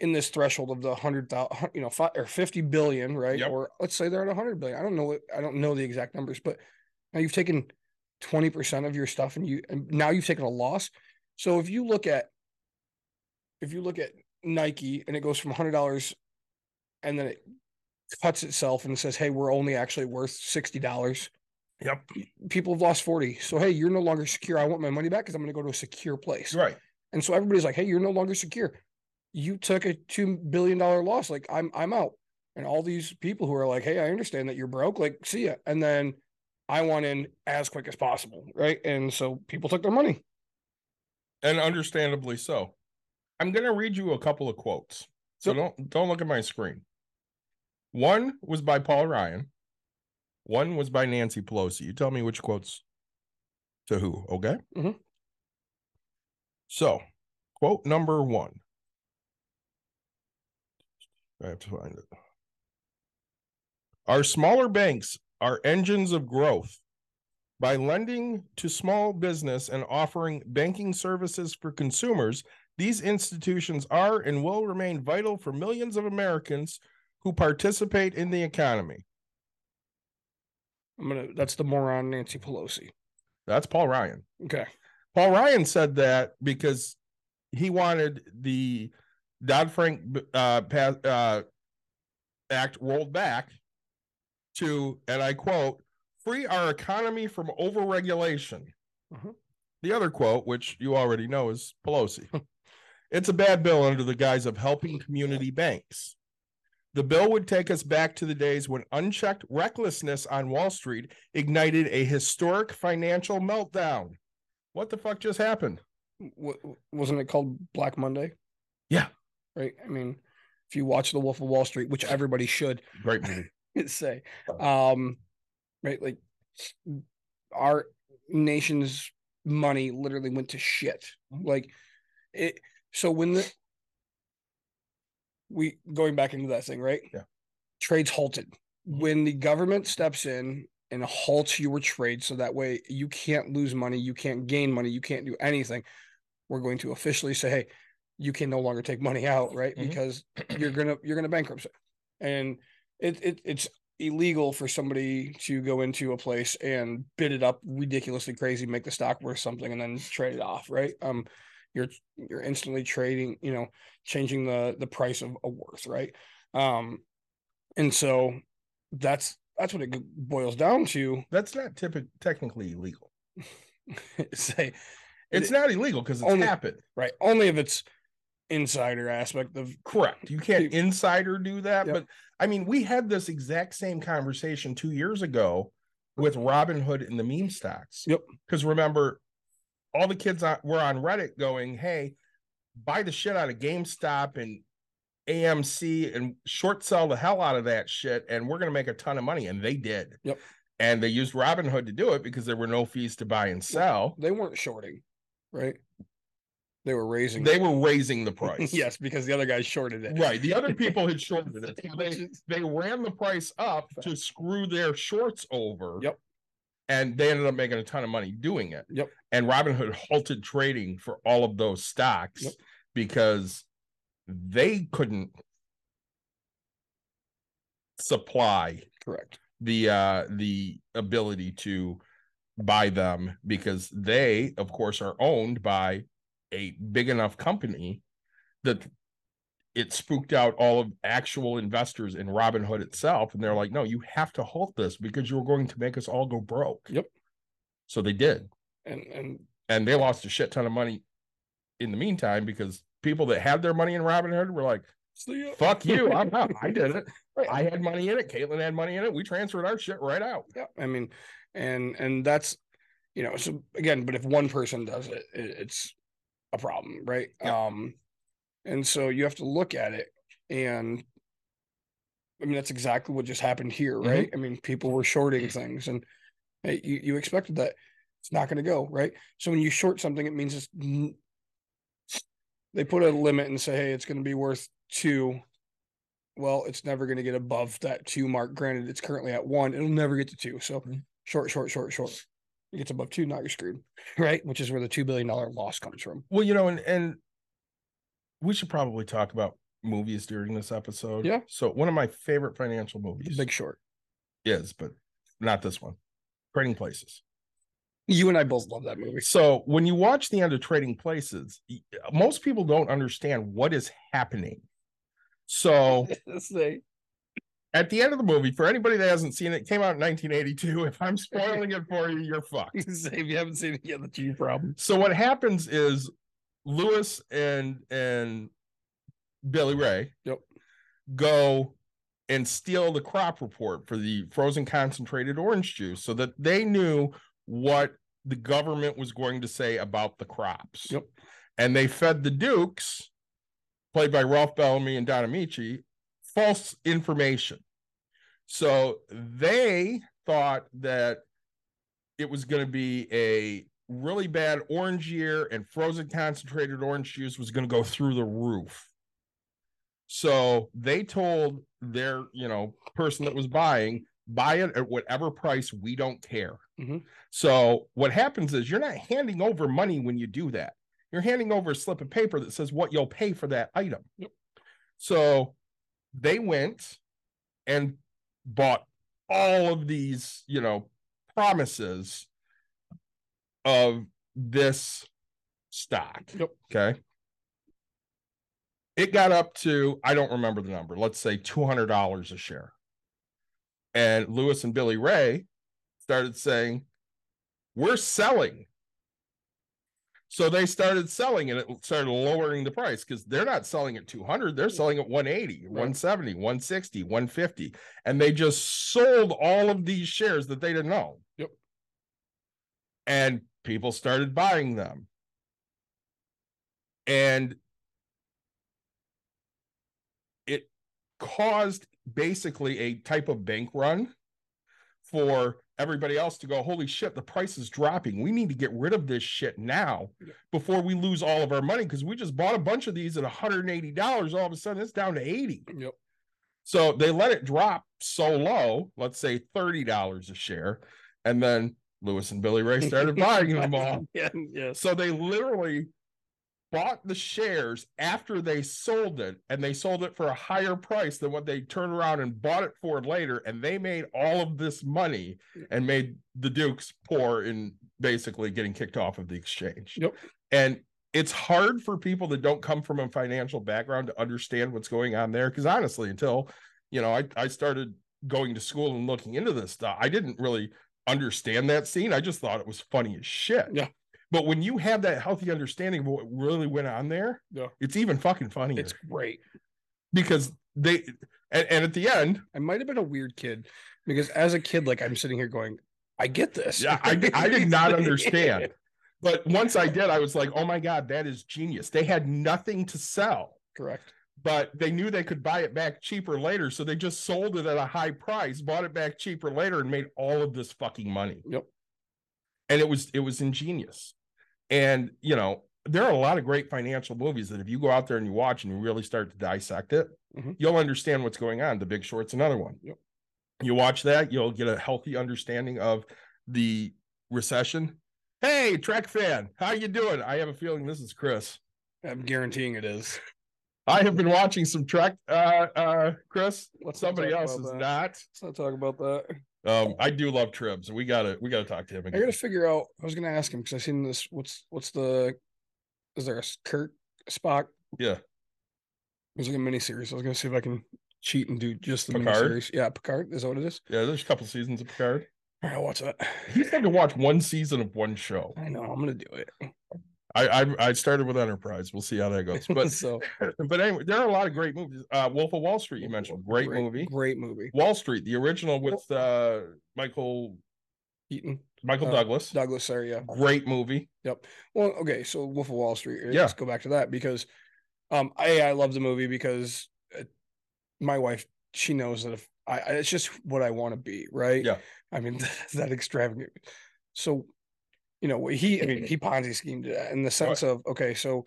in this threshold of the 100,000 you know fi- or 50 billion right? Yep. or let's say they're at 100 billion. I don't know what i don't know the exact numbers but now you've taken 20% of your stuff and you and now you've taken a loss. So if you look at if you look at nike and it goes from $100 and then it cuts itself and says hey we're only actually worth $60 Yep. people have lost 40 so hey you're no longer secure. I want my money back because i'm going to go to a secure place. Right. and so everybody's like hey you're no longer secure you took a two billion dollar loss like i'm i'm out and all these people who are like hey i understand that you're broke like see ya and then i want in as quick as possible right and so people took their money And understandably so. I'm gonna read you a couple of quotes. So don't don't look at my screen. One was by Paul Ryan. One was by Nancy Pelosi. You tell me which quotes to who, okay? Mhm. So, quote number one. I have to find it. Our smaller banks are engines of growth. By lending to small business and offering banking services for consumers, these institutions are and will remain vital for millions of Americans who participate in the economy. i'm gonna that's the moron nancy pelosi That's Paul Ryan. okay Paul Ryan said that because he wanted the Dodd Frank uh, uh, Act rolled back to, and I quote, free our economy from overregulation. Mhm. The other quote, which you already know, is Pelosi. [laughs] it's a bad bill under the guise of helping community banks. The bill would take us back to the days when unchecked recklessness on Wall Street ignited a historic financial meltdown. What the fuck just happened? what wasn't it called black monday Yeah. Right i mean if you watch the wolf of wall street which everybody should Great movie. [laughs] say um right like our nation's money literally went to shit Mhm. like it so when the we going back into that thing right Yeah. trades halted when the government steps in and halts your trade so that way you can't lose money you can't gain money you can't do anything we're going to officially say hey you can no longer take money out right Mhm. because [clears throat] you're gonna you're gonna bankrupt it. and it, it it's illegal for somebody to go into a place and bid it up ridiculously crazy make the stock worth something and then trade it off right um you're you're instantly trading you know changing the the price of a worth right um and so that's that's what it boils down to That's not typic- technically illegal. [laughs] say It's It- not illegal because it's only- happened. right only if it's insider aspect of Correct. You can't insider do that. Yep. But I mean, we had this exact same conversation two years ago with Robinhood and the meme stocks. Yep. Because remember, all the kids on, were on Reddit going, "Hey, buy the shit out of GameStop and AMC and short sell the hell out of that shit, and we're gonna make a ton of money." And they did. Yep. And they used Robinhood to do it because there were no fees to buy and sell. they weren't shorting right they were raising They were raising the [laughs] price. yes because the other guys shorted it Right. The other people had [laughs] shorted it. They, they ran the price up to screw their shorts over. Yep. And they ended up making a ton of money doing it. Yep. And Robinhood halted trading for all of those stocks Yep. because they couldn't supply correct the uh the ability to buy them because they of course are owned by a big enough company that it spooked out all of actual investors in Robinhood itself and they're like no you have to halt this because you're going to make us all go broke Yep. so they did and and and they lost a shit ton of money in the meantime because people that had their money in Robinhood were like Fuck you. [laughs] I'm out. I did it. Right. I had money in it. Caitlin had money in it. We transferred our shit right out. Yeah, I mean, and and that's you know, so again, but if one person does it, it it's a problem, right? Yeah. Um, and so you have to look at it, and I mean that's exactly what just happened here, Mm-hmm. right? I mean, people were shorting things, and hey, you you expected that it's not going to go, right? So when you short something, it means it's they put a limit and say, hey, it's going to be worth two. Well, it's never going to get above that two mark. Granted, it's currently at one. It'll never get to two. So Mhm. short, short, short, short. It gets above two, now you're screwed. Right. Which is where the two billion dollar loss comes from. Well, you know, and and we should probably talk about movies during this episode. Yeah. So one of my favorite financial movies big short. is, but not this one. Trading Places. You and I both love that movie. So when you watch the end of Trading Places, most people don't understand what is happening. So [laughs] Say, at the end of the movie, for anybody that hasn't seen it, it came out in 1982. [laughs] If I'm [laughs] spoiling it for you, you're fucked. [laughs] if you haven't seen it yet, that's your problem. So what happens is Lewis and and Billy Ray Yep. go and steal the crop report for the frozen concentrated orange juice so that they knew what the government was going to say about the crops. Yep. And they fed the Dukes, played by Ralph Bellamy and Don Ameche, false information. So they thought that it was going to be a really bad orange year and frozen concentrated orange juice was going to go through the roof. So they told their, you know, person that was buying, buy it at whatever price, we don't care. Mhm. So what happens is you're not handing over money when you do that. You're handing over a slip of paper that says what you'll pay for that item. Yep. So they went and bought all of these, you know, promises of this stock. Yep. Okay. It got up to, I don't remember the number, let's say $200 a share. And Lewis and Billy Ray started saying, We're selling. So they started selling and it started lowering the price because they're not selling at 200, they're selling at 180, 170, 160, 150. And they just sold all of these shares that they didn't own. Yep. And people started buying them. And it caused basically a type of bank run for everybody else to go, holy shit, the price is dropping. We need to get rid of this shit now before we lose all of our money because we just bought a bunch of these at $180. All of a sudden, it's down to 80. Yep. So they let it drop so low, let's say $30 a share. And then Lewis and Billy Ray started [laughs] buying them all. Yeah. Yes. So they literally bought the shares after they sold it, and they sold it for a higher price than what they turned around and bought it for later. And they made all of this money and made the Dukes poor in basically getting kicked off of the exchange. Yep. And it's hard for people that don't come from a financial background to understand what's going on there. Because honestly, until you know, I, I started going to school and looking into this stuff, I didn't really understand that scene. I just thought it was funny as shit. Yeah. But when you have that healthy understanding of what really went on there, Yeah. it's even fucking funny. It's great. because they and, and at the end, I might have been a weird kid because as a kid, like I'm sitting here going, I get this. yeah, I, I did [laughs] not understand. But once I did, I was like, oh my God, that is genius. They had nothing to sell, Correct. but they knew they could buy it back cheaper later. So they just sold it at a high price, bought it back cheaper later, and made all of this fucking money. Yep. And it was it was ingenious. And you know, there are a lot of great financial movies that if you go out there and you watch and you really start to dissect it, Mhm. you'll understand what's going on. The Big Short's another one. Yep. You watch that, you'll get a healthy understanding of the recession. Hey, Trek fan, how you doing? I have a feeling this is Chris. I'm guaranteeing it is. [laughs] I have been watching some Trek, uh, uh, Chris. Let's Somebody else is that. not. Let's not talk about that. Um, I do love Tribs. We gotta, we gotta talk to him I gotta figure out. I was gonna ask him because I seen this. What's what's the? Is there a Kirk Spock? Yeah. There's like a mini series. I was gonna see if I can cheat and do just the mini series. Yeah, Picard. Is that what it is? Yeah, there's a couple seasons of Picard. All right, I'll watch that. He's had to watch one season of one show. I know. I'm gonna do it. I, I I started with Enterprise. We'll see how that goes. But [laughs] so [laughs] but anyway, there are a lot of great movies. Uh, Wolf of Wall Street, you mentioned, great, movie. Great movie. Wall Street, the original with uh Michael Eaton Michael Uh, Douglas, Douglas there, yeah. great movie. Yep. Well, okay, so Wolf of Wall Street. Yeah. Let's go back to that because um I I love the movie because uh, my wife she knows that if I I- it's just what I want to be, right? Yeah. I mean [laughs] that extravagant. So, you know, he I mean [laughs] he Ponzi schemed it in the sense of okay, so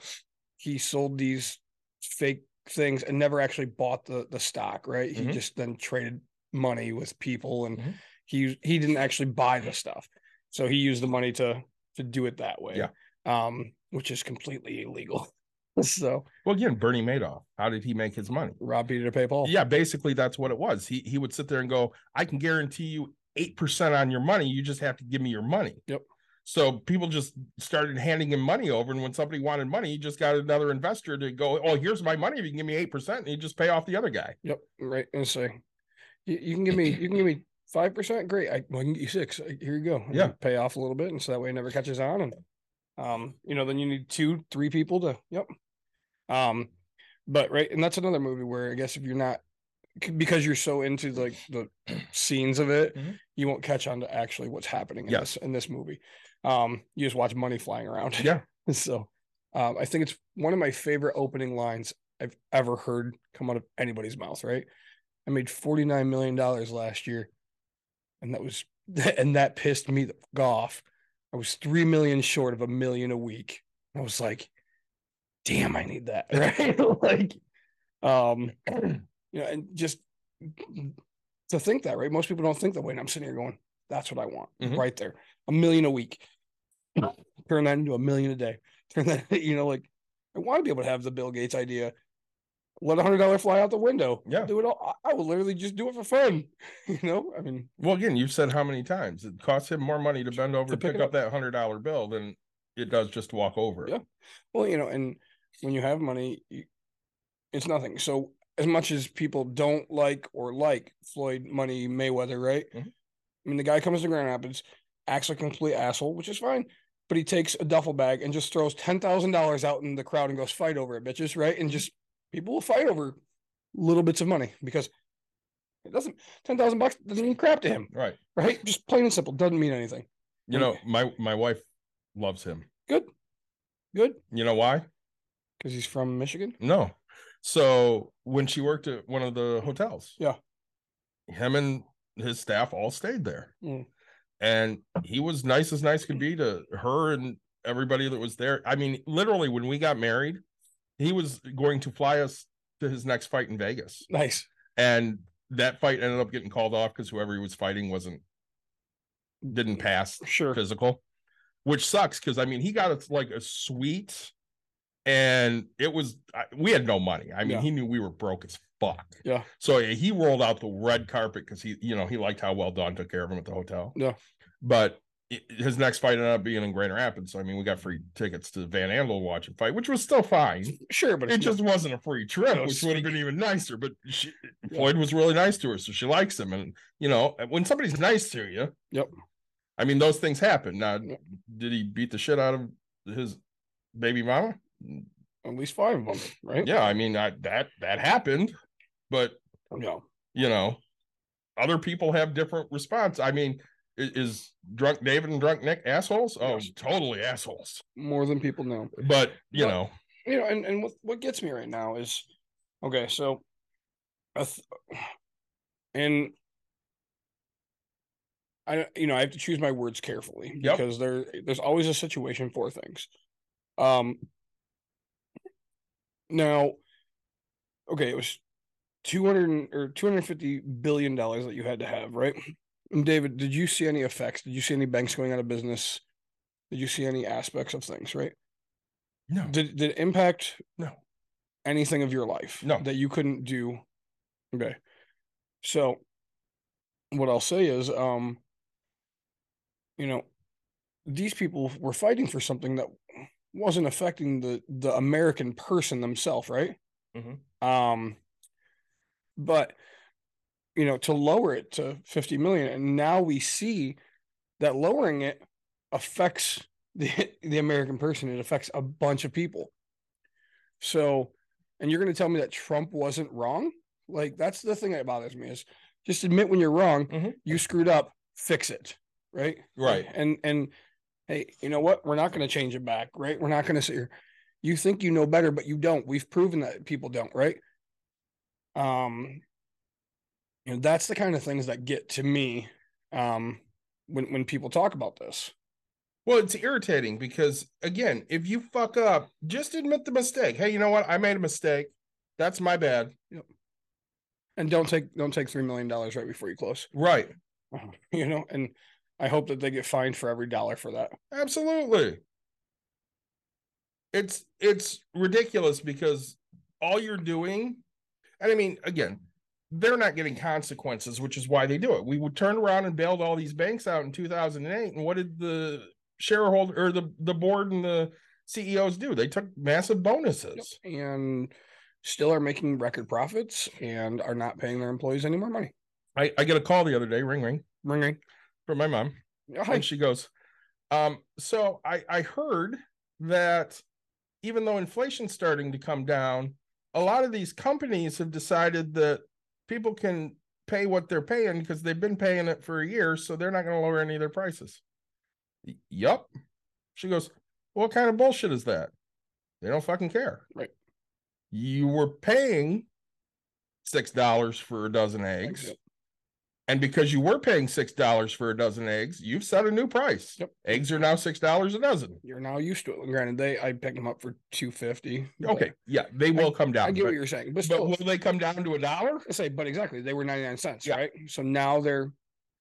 he sold these fake things and never actually bought the the stock, right? He Mhm. just then traded money with people and Mhm. he he didn't actually buy the stuff. So he used the money to to do it that way. Yeah. Um, which is completely illegal. [laughs] so Well, again, Bernie Madoff. How did he make his money? Rob Peter to pay Paul. Yeah, basically that's what it was. He he would sit there and go, I can guarantee you eight percent on your money. You just have to give me your money. Yep. So people just started handing him money over, and when somebody wanted money, he just got another investor to go, Oh, here's my money. If you can give me eight percent, and you just pay off the other guy. Yep. Right. And say, you, you can give me you can give me five percent. Great. I, well, I can get you six. Uh, Here you go. And Yeah. Pay off a little bit, and so that way it never catches on. And um, you know, then you need two, three people to. Yep. Um, but right, and that's another movie where I guess if you're not because you're so into like the [clears throat] scenes of it, Mhm. you won't catch on to actually what's happening in Yeah. this in this movie. Um, you just watch money flying around. Yeah. [laughs] So um, I think it's one of my favorite opening lines I've ever heard come out of anybody's mouth, right? I made $49 million last year. And that was [laughs] and that pissed me the f- off. I was three million short of a million a week. I was like, damn, I need that. [laughs] Right. like um you know, and just to think that, right? Most people don't think that way. And I'm sitting here going, that's what I want Mhm. right there. A million a week. [laughs] Turn that into a million a day. [laughs] Turn that, you know, like I want to be able to have the Bill Gates idea. Let a hundred dollar fly out the window. Yeah. Do it all. I will literally just do it for fun. [laughs] You know, I mean, Well, again, you've said how many times it costs him more money to bend over To pick pick up up. that hundred dollar bill than it does just to walk over. Yeah. well, you know, and when you have money, it's nothing. So as much as people don't like or like Floyd Money Mayweather, right? Mhm. I mean, the guy comes to Grand Rapids, acts like a complete asshole, which is fine. But he takes a duffel bag and just throws ten thousand dollars out in the crowd and goes, "Fight over it, bitches!" Right? And just people will fight over little bits of money because it doesn't ten thousand bucks doesn't mean crap to him, Right. right? Just plain and simple, doesn't mean anything. You know, my my wife loves him. Good, good, You know why? because he's from Michigan. No. So when she worked at one of the hotels, Yeah. him and his staff all stayed there. Mm. And he was nice as nice could be to her and everybody that was there. I mean, literally, when we got married, he was going to fly us to his next fight in Vegas. Nice. And that fight ended up getting called off because whoever he was fighting wasn't didn't pass Sure. physical, which sucks because I mean he got us like a suite, and it was I- we had no money. I mean Yeah. he knew we were broke as fuck. Yeah. So yeah, he rolled out the red carpet because he you know he liked how well Don took care of him at the hotel. Yeah. But his next fight ended up being in Grand Rapids. So I mean we got free tickets to Van Andel watch him fight, which was still fine. Sure, but It just wasn't a free trip, No, which would have been even nicer. But she, Floyd was really nice to her, so she likes him. And you know, when somebody's nice to you, Yep. I mean, those things happen. Now, Yep. did he beat the shit out of his baby mama? at least five of them, right? Yeah, I mean, I, that that happened, but Yeah. you know, other people have different response. I mean, is, is drunk David and drunk Nick assholes? Oh, Yes. totally assholes. More than people know. But you But- know, You know, and, and what, what gets me right now is okay, so and I you know, I have to choose my words carefully Yep. because there there's always a situation for things. Um now okay, it was 200 or 250 billion dollars that you had to have, right? And David, did you see any effects? Did you see any banks going out of business? Did you see any aspects of things, right? no, Did did it impact no, anything of your life No. that you couldn't do? Okay. So what I'll say is um you know these people were fighting for something that wasn't affecting the the American person themselves, right? Mhm. Um but you know to lower it to 50 million and now we see that lowering it affects the [laughs] the American person. It affects a bunch of people. So, and you're going to tell me that Trump wasn't wrong? Like that's the thing that bothers me is just admit when you're wrong. Mhm. You screwed up, fix it, right? Right. And and hey, you know what? We're not going to change it back, right? We're not going to sit here. You think you know better, but you don't. We've proven that people don't, right? Um, you know, that's the kind of things that get to me um when when people talk about this. Well, it's irritating because again, if you fuck up, just admit the mistake. Hey, you know what? I made a mistake. That's my bad. Yep. And don't take don't take three million dollars right before you close. Right. [laughs] You know, and I hope that they get fined for every dollar for that. Absolutely. It's it's ridiculous because all you're doing, and I mean, again, they're not getting consequences, which is why they do it. We would turn around and bailed all these banks out in 2008, and what did the shareholder or the the board and the CEOs do? They took massive bonuses. And still are making record profits and are not paying their employees any more money. I, I get a call the other day, ring ring, Ring ring. from my mom. Hi. And she goes, um, so I, I heard that even though inflation's starting to come down, a lot of these companies have decided that people can pay what they're paying because they've been paying it for a year, so they're not going to lower any of their prices. Yup. She goes, What kind of bullshit is that? They don't fucking care. Right. You were paying six dollars for a dozen eggs. And because you were paying six dollars for a dozen eggs, you've set a new price. Yep. Eggs are now six dollars a dozen. You're now used to it. Granted, they I picked them up for two fifty. Okay, yeah, they will come down. I get but, what you're saying, but but will they come down to a dollar? I say, but exactly, they were 99 cents, Yeah. right? So now they're,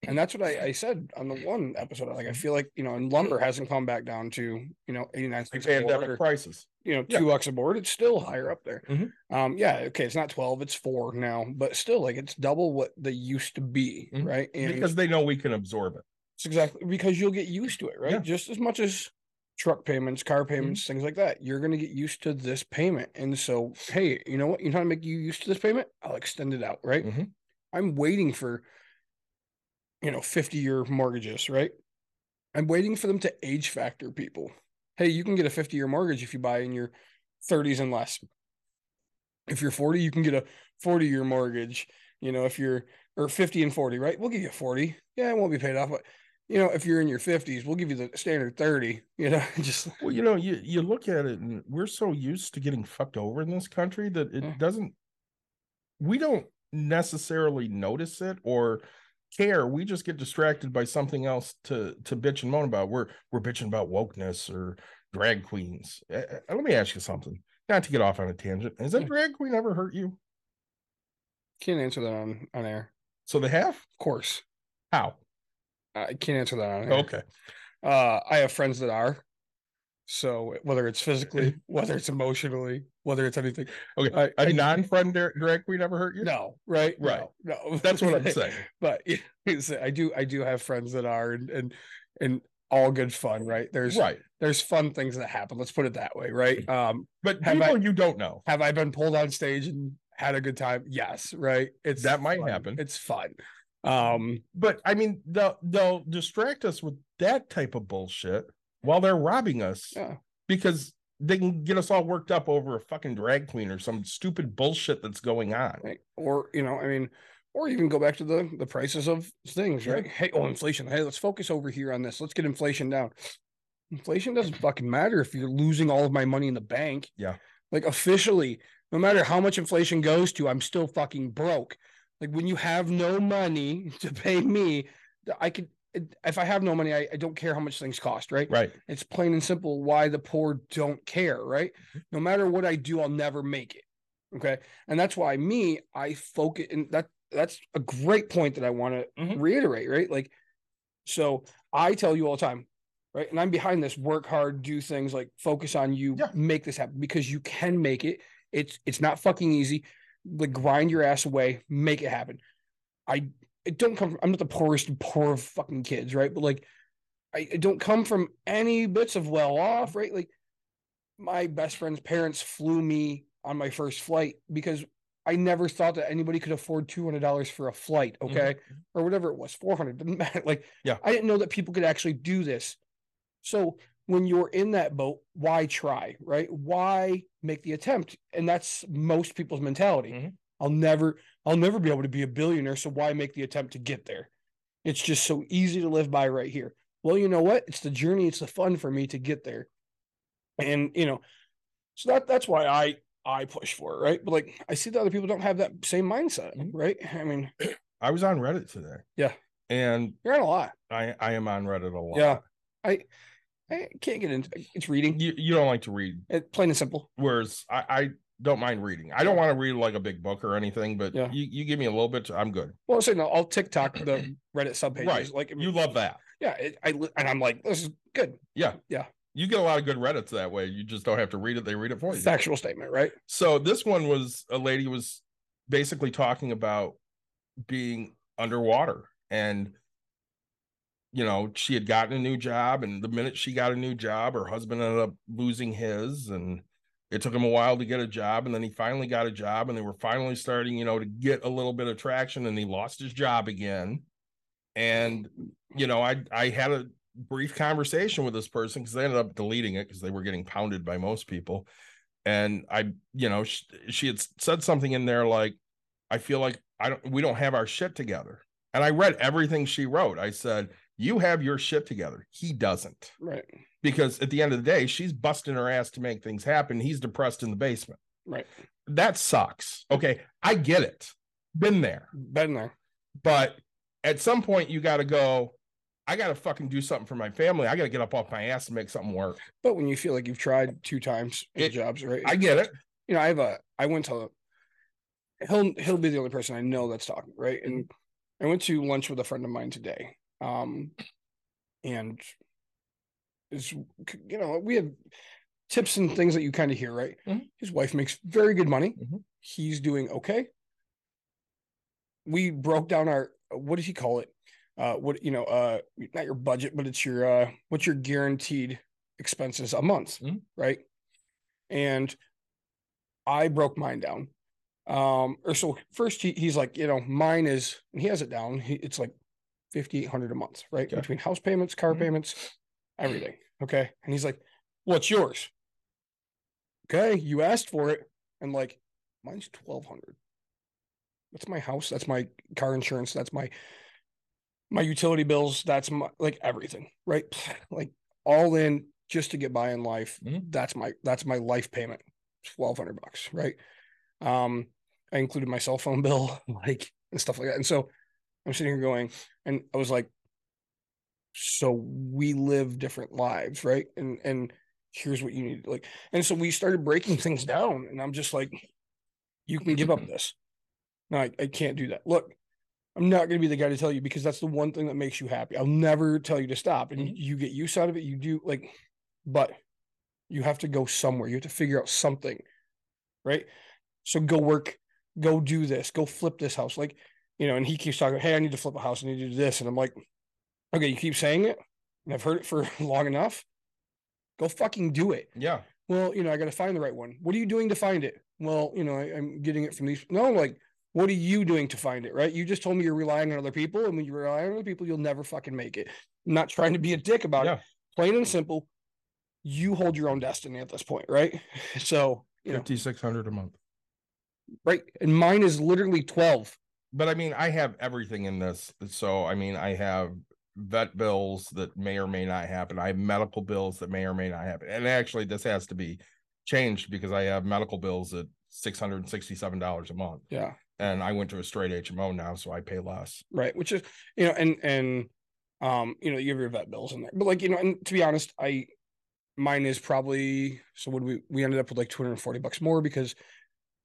and that's what I, I said on the one episode. Like, I feel like, you know, and lumber hasn't come back down to, you know, 89 cents a board Pandemic or, prices. you know, Yeah. two bucks a board. It's still higher up there. Mhm. Um, yeah, okay, it's not 12, it's four now, but still, like, it's double what they used to be, Mhm. right? And Because they know we can absorb it. it's exactly because you'll get used to it, right? Yeah. Mm-hmm. Just as much as truck payments, car payments, things like that. You're gonna get used to this payment. And so, hey, you know what? You know how to make you used to this payment? I'll extend it out, right? Mhm. I'm waiting for you know 50 year mortgages, right? I'm waiting for them to age factor people. Hey, you can get a 50 year mortgage if you buy in your 30s and less. If you're 40, you can get a 40 year mortgage. You know, if you're or 50 and 40, right? We'll give you 40. Yeah, it won't be paid off, but you know, if you're in your 50s, we'll give you the standard 30. You know, [laughs] just Well, you know, you you look at it, and we're so used to getting fucked over in this country that it Yeah. doesn't. We don't necessarily notice it or care. We just get distracted by something else to to bitch and moan about. We're we're bitching about wokeness or drag queens. Uh, let me ask you something. Not to get off on a tangent. Has that drag queen ever hurt you? can't answer that on on air. So they have. Of course, How? I can't answer that on air. Okay. Uh, I have friends that are. So whether it's physically, [laughs] whether it's emotionally, whether it's anything, Okay. I, A non-friend dra- drag queen ever hurt you? no, right, Right. no, no. That's what I'm saying. [laughs] But [laughs] it's, I do, I do have friends that are, and and and all good fun, right? There's Right. there's fun things that happen. Let's put it that way, right? Um, But people I- you don't know. have I been pulled on stage and had a good time? Yes, right. It's That might fun. happen. It's fun. Um, But I mean, they'll they'll distract us with that type of bullshit while they're robbing us yeah. because they can get us all worked up over a fucking drag queen or some stupid bullshit that's going on. right? Or you know, I mean, or even go back to the the prices of things, Yeah. right? Hey, oh, inflation. Hey, let's focus over here on this. Let's get inflation down. Inflation doesn't fucking matter if you're losing all of my money in the bank. Yeah. Like officially, no matter how much inflation goes to, I'm still fucking broke. Like when you have no money [laughs] to pay me, I could. If I have no money, I, I don't care how much things cost, right? Right. It's plain and simple why the poor don't care, right? Mm-hmm. No matter what I do, I'll never make it. Okay. And that's why me, I focus and that that's a great point that I want to Mhm. reiterate, right? Like, so I tell you all the time, right? And I'm behind this, work hard, do things like focus on you, Yeah. make this happen because you can make it. It's it's not fucking easy. Like grind your ass away, make it happen. I it don't come from, I'm not the poorest poor fucking kids, right? But like I, I don't come from any bits of well off, right? Like my best friend's parents flew me on my first flight because I never thought that anybody could afford two hundred dollars for a flight, Mhm. okay, or whatever it was, four hundred. Didn't [laughs] matter. Like, Yeah. I didn't know that people could actually do this. So when you're in that boat, why try, right? Why make the attempt? And that's most people's mentality. Mhm. I'll never, I'll never be able to be a billionaire. So why make the attempt to get there? It's just so easy to live by right here. Well, you know what? It's the journey, it's the fun for me to get there. And you know, so that that's why I I push for it, right? But like I see that other people don't have that same mindset, Mhm. right? I mean, [clears throat] I was on Reddit today. Yeah. And you're on a lot. I I am on Reddit a lot. Yeah. I I can't get into it's reading. You you don't like to read, It, plain and simple. whereas I I don't mind reading. I don't want to read like a big book or anything, but Yeah. you, you give me a little bit, I'm good. Well, I'm saying no, I'll TikTok the [clears throat] Reddit subpages. Right. Like You love that. yeah, it, I and I'm like, this is good. Yeah. Yeah. You get a lot of good Reddits that way. You just don't have to read it, they read it for you. Factual statement, right? So this one was a lady was basically talking about being underwater and you know she had gotten a new job and the minute she got a new job her husband ended up losing his and it took him a while to get a job and then he finally got a job and they were finally starting you know to get a little bit of traction and he lost his job again. And you know i i had a brief conversation with this person because they ended up deleting it because they were getting pounded by most people. And i you know she, she had said something in there like i feel like i don't we don't have our shit together. And i read everything she wrote. I said you have your shit together he doesn't Right. because at the end of the day she's busting her ass to make things happen he's depressed in the basement Right. that sucks okay i get it been there Been there. but at some point you got to go i got to fucking do something for my family i got to get up off my ass and make something work But when you feel like you've tried two times in It- jobs, right? i get it you know, I have a I went to he'll he'll be the only person I know that's talking, right? And I went to lunch with a friend of mine today. Um and is you know, we have tips and things that you kind of hear, right? Mhm. His wife makes very good money. Mhm. He's doing okay. We broke down our what does he call it? Uh what you know, uh not your budget, but it's your uh what's your guaranteed expenses a month, Mhm. right? And I broke mine down. Um, or so first he, he's like, you know, mine is, and he has it down. He, it's like 5,800 a month, right? Okay. Between house payments, car Mhm. payments, everything. Okay. And he's like, what's yours? Okay. You asked for it. And like, mine's 1200. That's my house. That's my car insurance. That's my, my utility bills. That's my, like everything, right? [sighs] Like all in just to get by in life. Mhm. That's my, that's my life payment. 1200 bucks. Right. Um, I included my cell phone bill, [laughs] like and stuff like that. And so I'm sitting here going, and I was like, so we live different lives, right? And and here's what you need, like, and so we started breaking things down, and I'm just like, you can give up mm-hmm. this. No, I, I can't do that. Look, I'm not going to be the guy to tell you because that's the one thing that makes you happy. I'll never tell you to stop, and you, you get use out of it. You do like, but you have to go somewhere. You have to figure out something, right? So go work, go do this, go flip this house. Like, you know, and he keeps talking, hey, I need to flip a house, I need to do this. And I'm like, okay, you keep saying it, and I've heard it for [laughs] long enough. Go fucking do it. yeah Well, you know, I got to find the right one. What are you doing to find it? Well, you know, I, I'm getting it from these. No, like, what are you doing to find it? Right? You just told me you're relying on other people, and when you rely on other people, you'll never fucking make it. I'm not trying to be a dick about Yeah. it. Plain and simple. You hold your own destiny at this point, right? [laughs] So, you know, 5600 a month right? And mine is literally 12. But I mean, I have everything in this. So I mean, I have vet bills that may or may not happen. I have medical bills that may or may not happen. And actually, this has to be changed because I have medical bills at six hundred and sixty-seven dollars a month, Yeah. and I went to a straight HMO now, so I pay less. Right. Which is, you know, and, and, um, you know, you have your vet bills in there, but like, you know, and to be honest, I, mine is probably, so we, we ended up with like 240 bucks more because,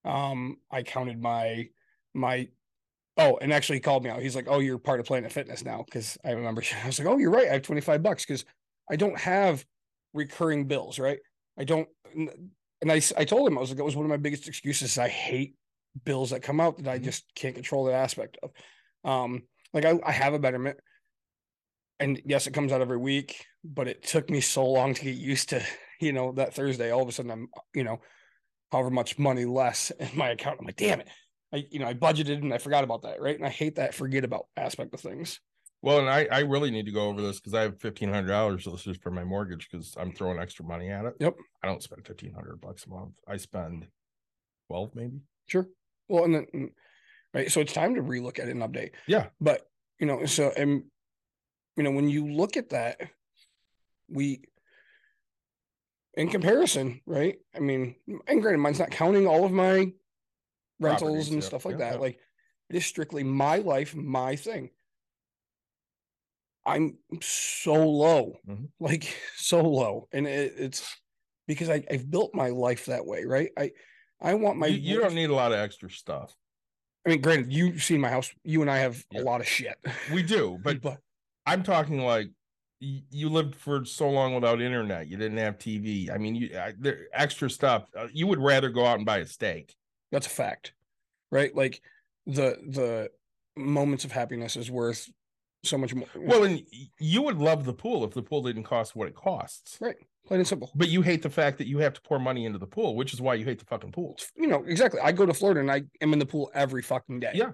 um, I counted my, my, oh, and actually he called me out. He's like, oh, you're part of Planet Fitness now. Cause I remember, [laughs] I was like, oh, you're right. I have 25 bucks because I don't have recurring bills. Right. I don't, and I, I told him, I was like, that was one of my biggest excuses. I hate bills that come out that I Mhm. just can't control that aspect of. Um, like I, I have a betterment. And yes, it comes out every week, but it took me so long to get used to, [laughs] you know, that Thursday. All of a sudden I'm, you know, however much money less [laughs] in my account. I'm like, damn it. I, you know, I budgeted and I forgot about that, right? And I hate that forget about aspect of things. Well, and I, I really need to go over this because I have fifteen hundred dollars this is for my mortgage because I'm throwing extra money at it. Yep. I don't spend fifteen hundred bucks a month. I spend twelve maybe. Sure. Well, and then mm, right, so it's time to relook at it and update. Yeah. But you know, so and you know, when you look at that, we in comparison, right? I mean, and granted, mine's not counting all of my rentals and yeah, stuff like yeah, that. yeah. Like it is strictly my life, my thing. I'm so low, Mhm. like [laughs] so low, and it, it's because I, I've built my life that way, right? I I want my you, you don't need a lot of extra stuff. I mean, granted, you've seen my house. You and I have a lot of shit. We do, [laughs] but but I'm talking like you lived for so long without internet. You didn't have TV. I mean, you I, there extra stuff. Uh, you would rather go out and buy a steak. That's a fact, right? Like the the moments of happiness is worth so much more. Well, and you would love the pool if the pool didn't cost what it costs. right, plain and simple. But you hate the fact that you have to pour money into the pool, which is why you hate the fucking pool. You know exactly. I go to Florida and I am in the pool every fucking day. Yeah.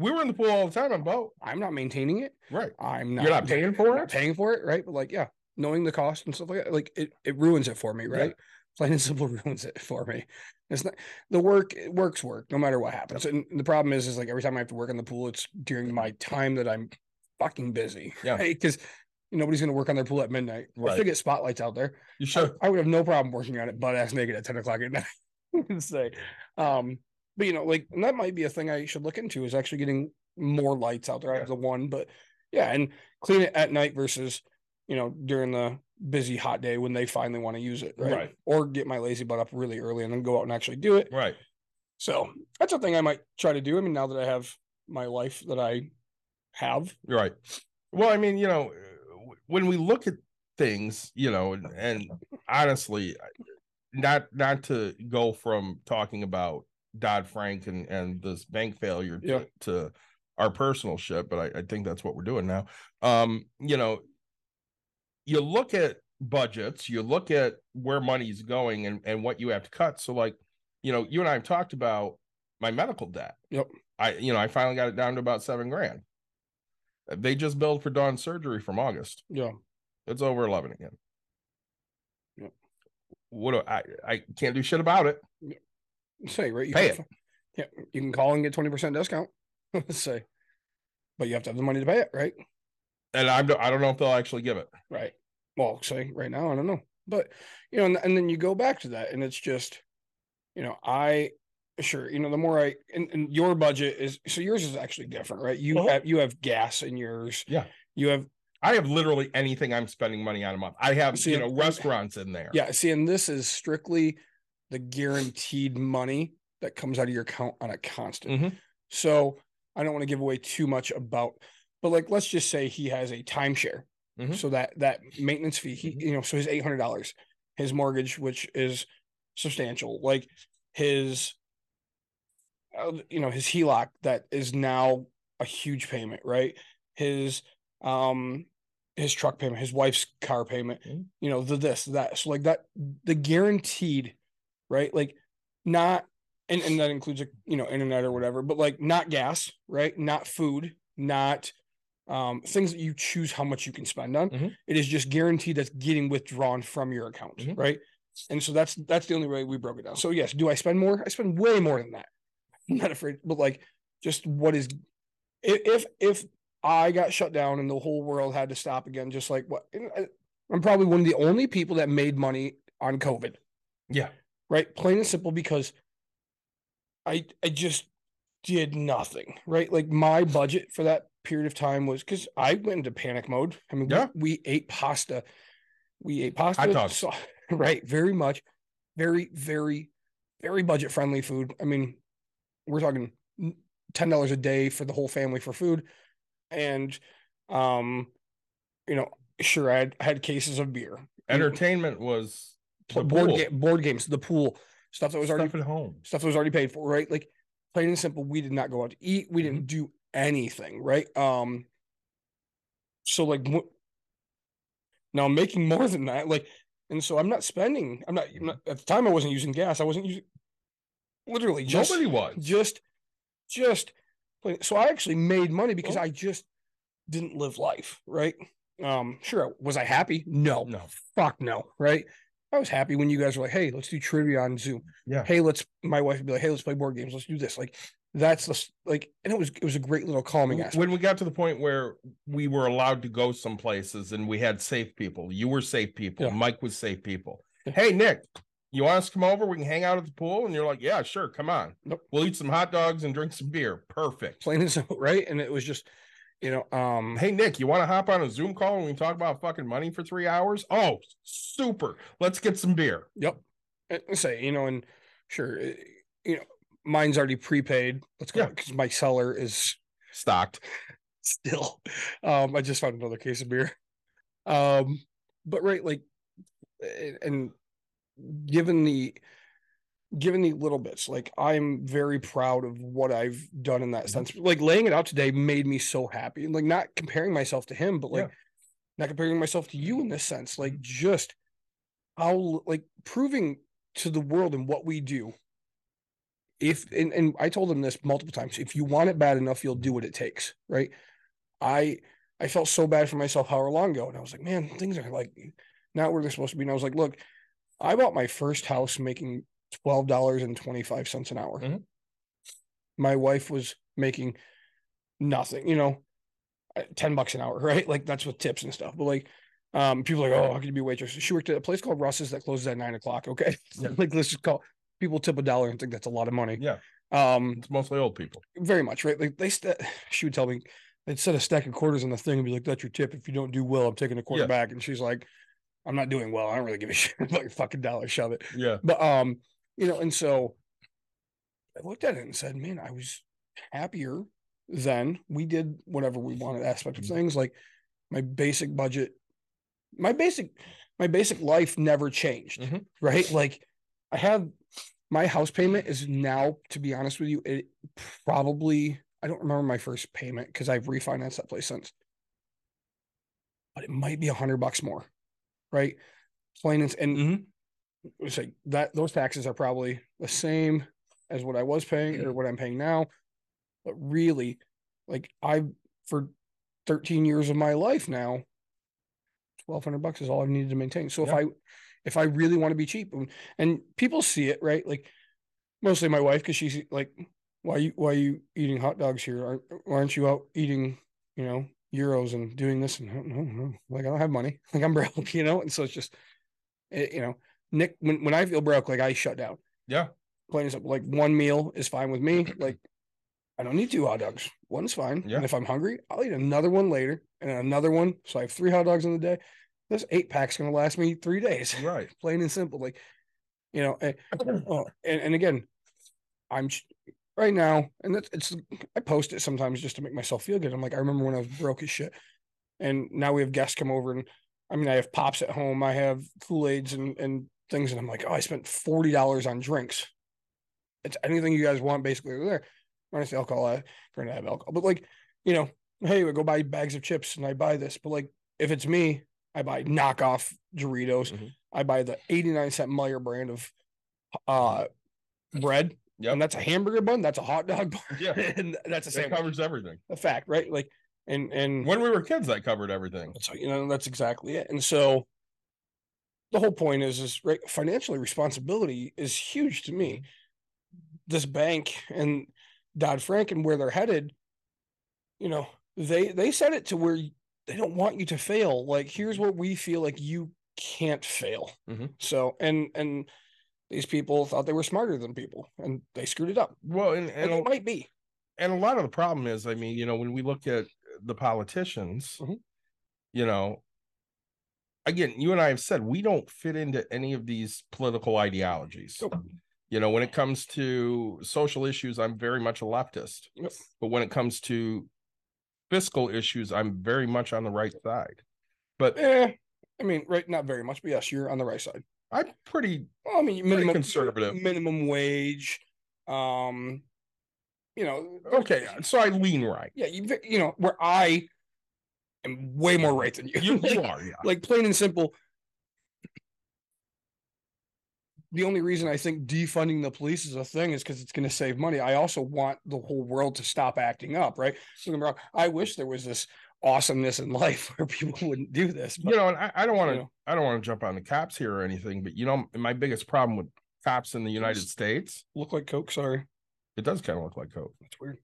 We were in the pool all the time on boat. I'm not maintaining it. Right. I'm not. You're not paying for it? paying for it, right? But like, yeah, knowing the cost and stuff like that, like it, it ruins it for me, Yeah. right? Plain and simple [laughs] ruins it for me. It's not the work. It works work no matter what happens. And the problem is, is like every time I have to work on the pool, it's during my time that I'm fucking busy. Yeah. [laughs] Because nobody's gonna work on their pool at midnight. If Right. they get spotlights out there, You I, should. I would have no problem working on it butt ass naked at 10 o'clock at [laughs] night. say, um, but you know, like and that might be a thing I should look into is actually getting more lights out there. I have the one, but yeah, and clean it at night versus you know during the busy hot day when they finally want to use it, right? Right. Or get my lazy butt up really early and then go out and actually do it. Right. So that's a thing I might try to do. I mean, now that I have my life that I have, Right. Well, I mean, you know, when we look at things, you know, and, and honestly, not not to go from talking about Dodd Frank and and this bank failure to, to our personal shit, but I, I think that's what we're doing now. Um, you know, you look at budgets, you look at where money's going and and what you have to cut. So, like, you know, you and I have talked about my medical debt. Yep. I, you know, I finally got it down to about seven grand. They just billed for Dawn's surgery from August. yeah, It's over 11 again. Yep. What do I, I can't do shit about it. say right. You Pay can, Yeah, you can call and get twenty percent discount. Let's [laughs] say, but you have to have the money to pay it, right? And I'm, I don't know if they'll actually give it. Right. Well, say right now, I don't know. But you know, and, and then you go back to that, and it's just, you know, I sure, you know, the more I and, and your budget is so yours is actually different, right? You Uh-huh. have you have gas in yours. Yeah. You have I have literally anything I'm spending money on a month. I have, See, you know, restaurants in there. yeah, see, and this is strictly the guaranteed money that comes out of your account on a constant. Mhm. So I don't want to give away too much about, but like let's just say he has a timeshare. Mhm. So that that maintenance fee, he you know, so his eight hundred dollars, his mortgage, which is substantial, like his, uh, you know, his HELOC that is now a huge payment, right? His um his truck payment, his wife's car payment, Mhm. you know, the this, that. So like that the guaranteed, right? Like not and, and that includes like, you know, internet or whatever, but like not gas, right? Not food, not um things that you choose how much you can spend on. Mhm. It is just guaranteed that's getting withdrawn from your account, Mhm. right? And so that's that's the only way we broke it down. So yes, do I spend more? I spend way more than that. I'm not afraid, but like just what is if if if I got shut down and the whole world had to stop again, just like what I'm probably one of the only people that made money on COVID, Yeah. right? Plain and simple because I I just did nothing, right? Like my budget for that period of time was because I went into panic mode. I mean, we- Yeah. we, ate pasta, we ate pasta, so- [laughs] right? Very much, very, very, very budget friendly food. I mean, we're talking ten dollars a day for the whole family for food, and um, you know, sure, I had, I had cases of beer, Entertainment was the board ga- board games, the pool stuff that was already at home. stuff that was already paid for, right? Like plain and simple, we did not go out to eat. We didn't do anything, right? Um, so like wh- now I'm making more than that, like, and so I'm not spending. I'm not, I'm not at the time. I wasn't using gas. I wasn't using literally just Nobody was. just just so I actually made money because Well- I just didn't live life, right? Um, sure, was I happy? No, No. fuck no, right? I was happy when you guys were like, "Hey, let's do trivia on Zoom." Yeah. Hey, let's. My wife would be like, "Hey, let's play board games. Let's do this." Like, that's the like, and it was it was a great little calming aspect. when we got to the point where we were allowed to go some places and we had safe people, you were safe people, Yeah. Mike was safe people. Yeah. Hey, Nick, you want us to come over? We can hang out at the pool. And you're like, yeah, sure, come on. Nope. We'll eat some hot dogs and drink some beer. Perfect. Plain and [laughs] simple, right? And it was just, you know, um, Hey, Nick, you want to hop on a Zoom call and we talk about fucking money for three hours? Oh, super. Let's get some beer. Yep. And and say, you know, and sure, eh, you know, mine's already prepaid. Let's go Yeah. because my cellar is Stocked. still. Um, I just found another case of beer. Um, but right, like, and given the given the little bits, like I'm very proud of what I've done in that Mhm. sense. Like laying it out today made me so happy. And like not comparing myself to him, but like Yeah. not comparing myself to you in this sense. Like just how like proving to the world and what we do. If and, and I told him this multiple times, if you want it bad enough, you'll do what it takes, right? I I felt so bad for myself however long ago, and I was like, man, things are like not where they're supposed to be. And I was like, look, I bought my first house making twelve dollars and twenty five cents an hour. Mhm. My wife was making nothing, you know, uh, ten bucks an hour, [laughs] right? Like that's with tips and stuff. But like, um, people are like, oh, how can you be a waitress? She worked at a place called Russ's that closes at nine o'clock. Okay, Yeah. [laughs] like let's just call people tip a dollar and think that's a lot of money. Yeah. Um, It's mostly old people. very much, right? Like they, st- [sighs] she would tell me they'd set a stack of quarters on the thing and be like, "That's your tip. If you don't do well, I'm taking a quarter Yeah. back." And she's like, "I'm not doing well. I don't really give a [laughs] shit about your fucking dollar. Shove it." Yeah. But um, you know, and so I looked at it and said, "Man, I was happier then. We did whatever we wanted aspect of Mm-hmm. things. Like my basic budget, my basic, my basic life never changed. Mhm. Right? Like I have my house payment is now, to be honest with you, it probably I don't remember my first payment because I've refinanced that place since, but it might be a hundred bucks more, right? Plain and and it's like that those taxes are probably the same as what I was paying or what I'm paying now. But really, like I've for 13 years of my life now, 1200 bucks is all I've needed to maintain. So if I if I really want to be cheap and, and people see it, right? Like mostly my wife, because she's like, why you why are you eating hot dogs here? Aren't, aren't you out eating, you know, euros and doing this? And no, no, like I don't have money. [laughs] Like I'm broke, [laughs] you know? And so it's just it, you know, Nick, when, when I feel broke, like I shut down. Yeah. Plain simple. Like one meal is fine with me. Like I don't need two hot dogs. One's fine. Yeah. And if I'm hungry, I'll eat another one later and another one. So I have three hot dogs in the day. This eight pack's gonna last me three days. [laughs] Right. Plain and simple. Like, you know, eh, and, [clears throat] oh, and, and again, I'm right now, and that's it's I post it sometimes just to make myself feel good. I'm like, I remember when I was broke as shit. And now we have guests come over and I mean I have pops at home, I have Kool-Aids and and things, and I'm like, oh, I spent forty dollars on drinks. It's anything you guys want, basically. There. When I say alcohol, I granted I have alcohol, but like, you know, hey, I go buy bags of chips and I buy this. But like, if it's me, I buy knockoff Doritos. Mhm. I buy the 89 cent Meijer brand of uh bread. Yep. And that's a hamburger bun, that's a hot dog bun. Yeah. [laughs] and that's a It sandwich. covers everything. A fact, right? Like and and When we were kids, that covered everything. so you know that's exactly it. And so the whole point is is right financially responsibility is huge to me. This bank and Dodd Frank and where they're headed, you know, they they set it to where they don't want you to fail. Like here's what we feel like you can't fail. Mhm. So and and these people thought they were smarter than people and they screwed it up. Well, and, And it might be. and a lot of the problem is, I mean, you know, when we look at the politicians, Mhm. you know, again, you and I have said we don't fit into any of these political ideologies. Nope. You know, when it comes to social issues, I'm very much a leftist. Yep. But when it comes to fiscal issues, I'm very much on the right side. But Eh, I mean, right, not very much, but yes, you're on the right side. I'm pretty Well, I mean, Pretty minimum conservative. minimum wage. Um, you know, okay. So I lean right. yeah, you you know where I am way more right than you. You, [laughs] like, you are, yeah. like plain and simple. The only reason I think defunding the police is a thing is because it's going to save money. I also want the whole world to stop acting up, right? So don't get me wrong, I wish there was this awesomeness in [laughs] life where people wouldn't do this. But you know, and I, I don't want to, you know. I don't want to jump on the cops here or anything, but you know, my biggest problem with cops in the United States, look like Coke. Sorry, it does kind of look like coke, that's weird.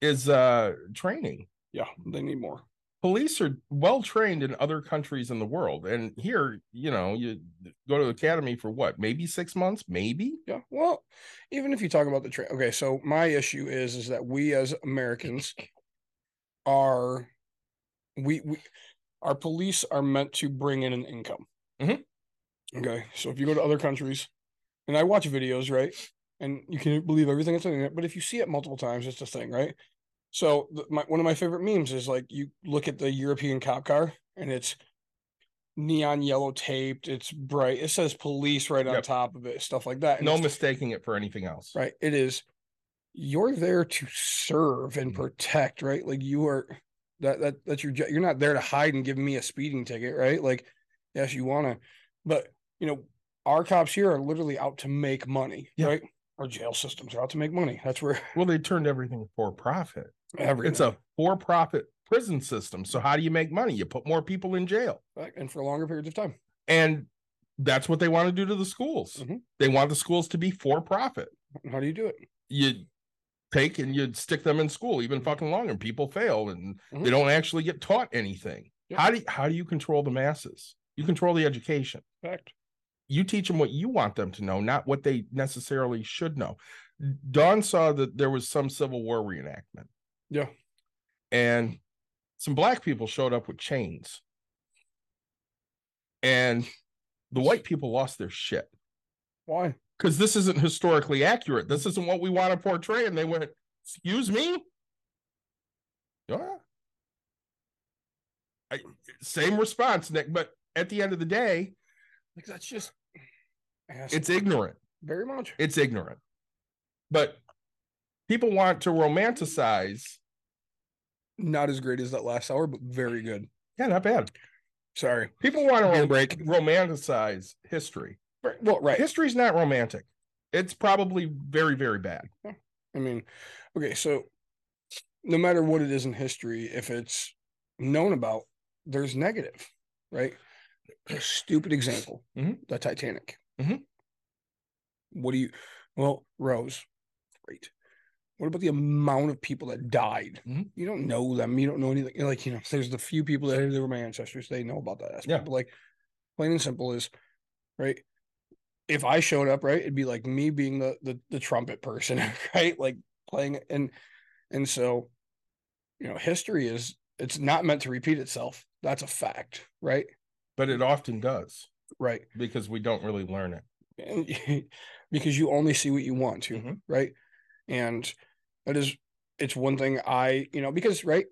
is uh training. Yeah, they need more. Police are well trained in other countries in the world, and here, you know, you go to the academy for what, maybe six months, maybe. Yeah. Well, even if you talk about the train, okay. So my issue is is that we as Americans are we we our police are meant to bring in an income. Mhm. Okay. So if you go to other countries, and I watch videos, right, and you can't believe everything that's on the internet, but if you see it multiple times, it's a thing, right? So my, one of my favorite memes is like you look at the European cop car and it's neon yellow taped, it's bright, it says police right on Yep. top of it, stuff like that. and No mistaking it for anything else. right it is you're there to serve and Mhm. protect right like you are that that that's your you're not there to hide and give me a speeding ticket right like yes you want to but you know our cops here are literally out to make money right our jail systems are out to make money that's where Well, they turned everything for profit. It's a for profit prison system. So how do you make money? You put more people in jail. and for longer periods of time And that's what they want to do to the schools. Mhm. They want the schools to be for profit. how do you do it You take and you stick them in school even fucking longer. People fail and Mhm. they don't actually get taught anything. Yep. How do you, how do you control the masses? You control the education. fact You teach them what you want them to know, not what they necessarily should know. Dawn saw that there was some Civil War reenactment. Yeah. And some black people showed up with chains. And the white people lost their shit. Why? Because this isn't historically accurate. This isn't what we want to portray. And they went excuse me? Yeah. I, same response nick but at the end of the day like that's just it's ignorant. Very much. It's ignorant. But people want to romanticize not as great as that last hour but very good yeah not bad sorry people want to break. romanticize history well right history's not romantic it's probably very very bad I mean, okay, so no matter what it is in history, if it's known about, there's negative, right? A stupid example, Mhm. the Titanic. Mhm. What do you, well, Rose, great. What about the amount of people that died? Mhm. You don't know them. You don't know anything. Like, you know, there's the few people that they were my ancestors. They know about that aspect. Yeah. But like, plain and simple is, right? If I showed up, right, it'd be like me being the the, the trumpet person, [laughs] right? Like playing. And and so, you know, history is it's not meant to repeat itself. That's a fact, right? but it often does Right. because we don't really learn it And [laughs] because you only see what you want to, Mhm. right? And that is it's one thing I, you know, because right,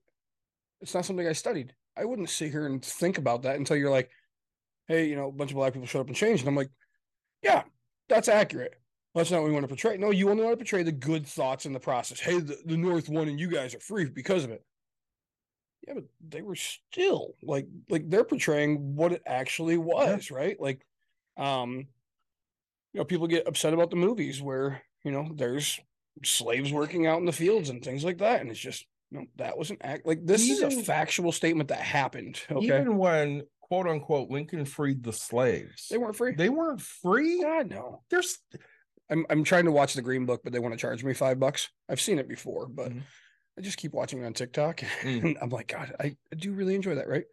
it's not something I studied. I wouldn't sit here and think about that until you're like, hey, you know, a bunch of black people showed up and changed. And I'm like, yeah, that's accurate. That's not what we want to portray. No, you only want to portray the good thoughts in the process. Hey, the, the North won and you guys are free because of it. Yeah, but they were still like like they're portraying what it actually was, right? Like um you know, people get upset about the movies where, you know, there's slaves working out in the fields and things like that. And it's just, no, that wasn't act like this is a factual statement that happened. Okay. even when quote unquote lincoln freed the slaves they weren't free. they weren't free God, no. there's I'm I'm trying to watch the Green Book, but they want to charge me five bucks. I've seen it before, but Mhm. I just keep watching it on TikTok. [laughs] Mm. And I'm like, God, I, I do really enjoy that, right?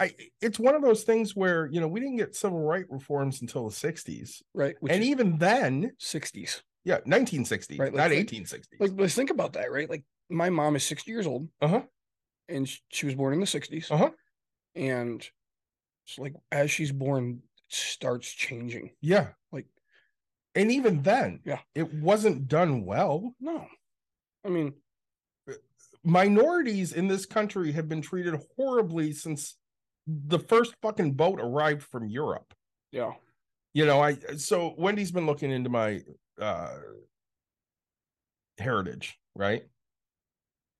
I, it's one of those things where you know we didn't get civil right reforms until the 60s Right. And even then 60s. Yeah 1960 Right, like- not like- 1860 Like, let's think about that, right? Like, my mom is 60 years old. Uh-huh. And she was born in the 60s. Uh-huh. And it's like, as she's born, it starts changing. yeah Like- and even then Yeah. it wasn't done well No. I mean, minorities in this country have been treated horribly since the first fucking boat arrived from Europe. yeah. You know, I so Wendy's been looking into my uh heritage, right?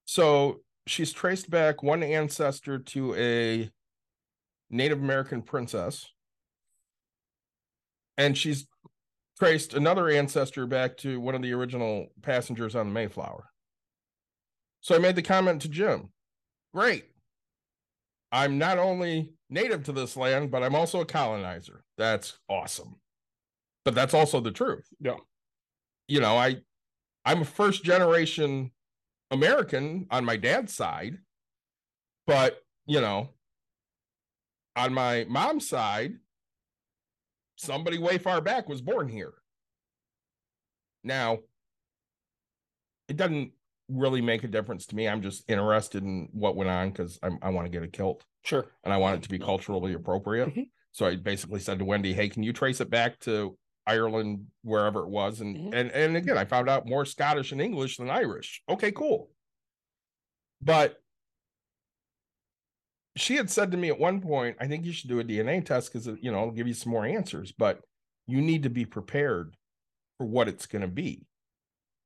So she's traced back one ancestor to a Native American princess. And she's traced another ancestor back to one of the original passengers on the Mayflower. So I made the comment to Jim. Great. I'm not only native to this land, but I'm also a colonizer. That's awesome. But that's also the truth. Yeah. You know, I I'm a first generation American on my dad's side, but you know, on my mom's side, somebody way far back was born here. Now, it doesn't really make a difference to me. I'm just interested in what went on because I want to get a kilt Sure. and I want it to be culturally appropriate. Mhm. So I basically said to Wendy, "Hey, can you trace it back to Ireland, wherever it was?" And Mhm. and and again, I found out more Scottish and English than Irish. Okay, cool. But she had said to me at one point, "I think you should do a DNA test because you know it'll give you some more answers, but you need to be prepared for what it's going to be."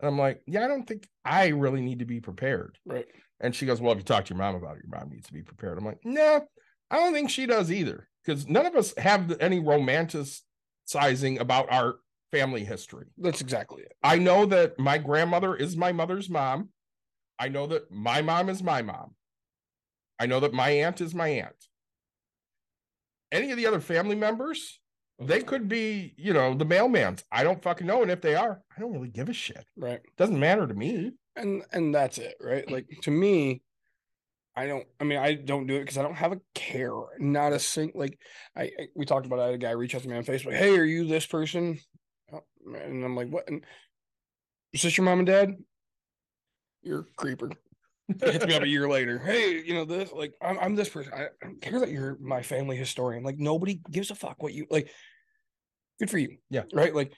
And I'm like, "Yeah, I don't think I really need to be prepared." Right. And she goes, Well, if you talk to your mom about it, your mom needs to be prepared. I'm like, No, I don't think she does either. Because none of us have any romanticizing about our family history. That's exactly it. I know that my grandmother is my mother's mom. I know that my mom is my mom. I know that my aunt is my aunt. Any of the other family members, they could be, you know, the mailman's. I don't fucking know. And if they are, I don't really give a shit. Right. Doesn't matter to me. and and that's it right like to me i don't i mean i don't do it because i don't have a care not a sing like I, I we talked about I had a guy reach out to me on facebook hey are you this person? Oh, and i'm like what? And, is this your mom and dad? You're a creeper. Hits me up a year later hey you know this like i'm, I'm this person I, I don't care that you're my family historian like nobody gives a fuck what you like good for you. Yeah. right? Like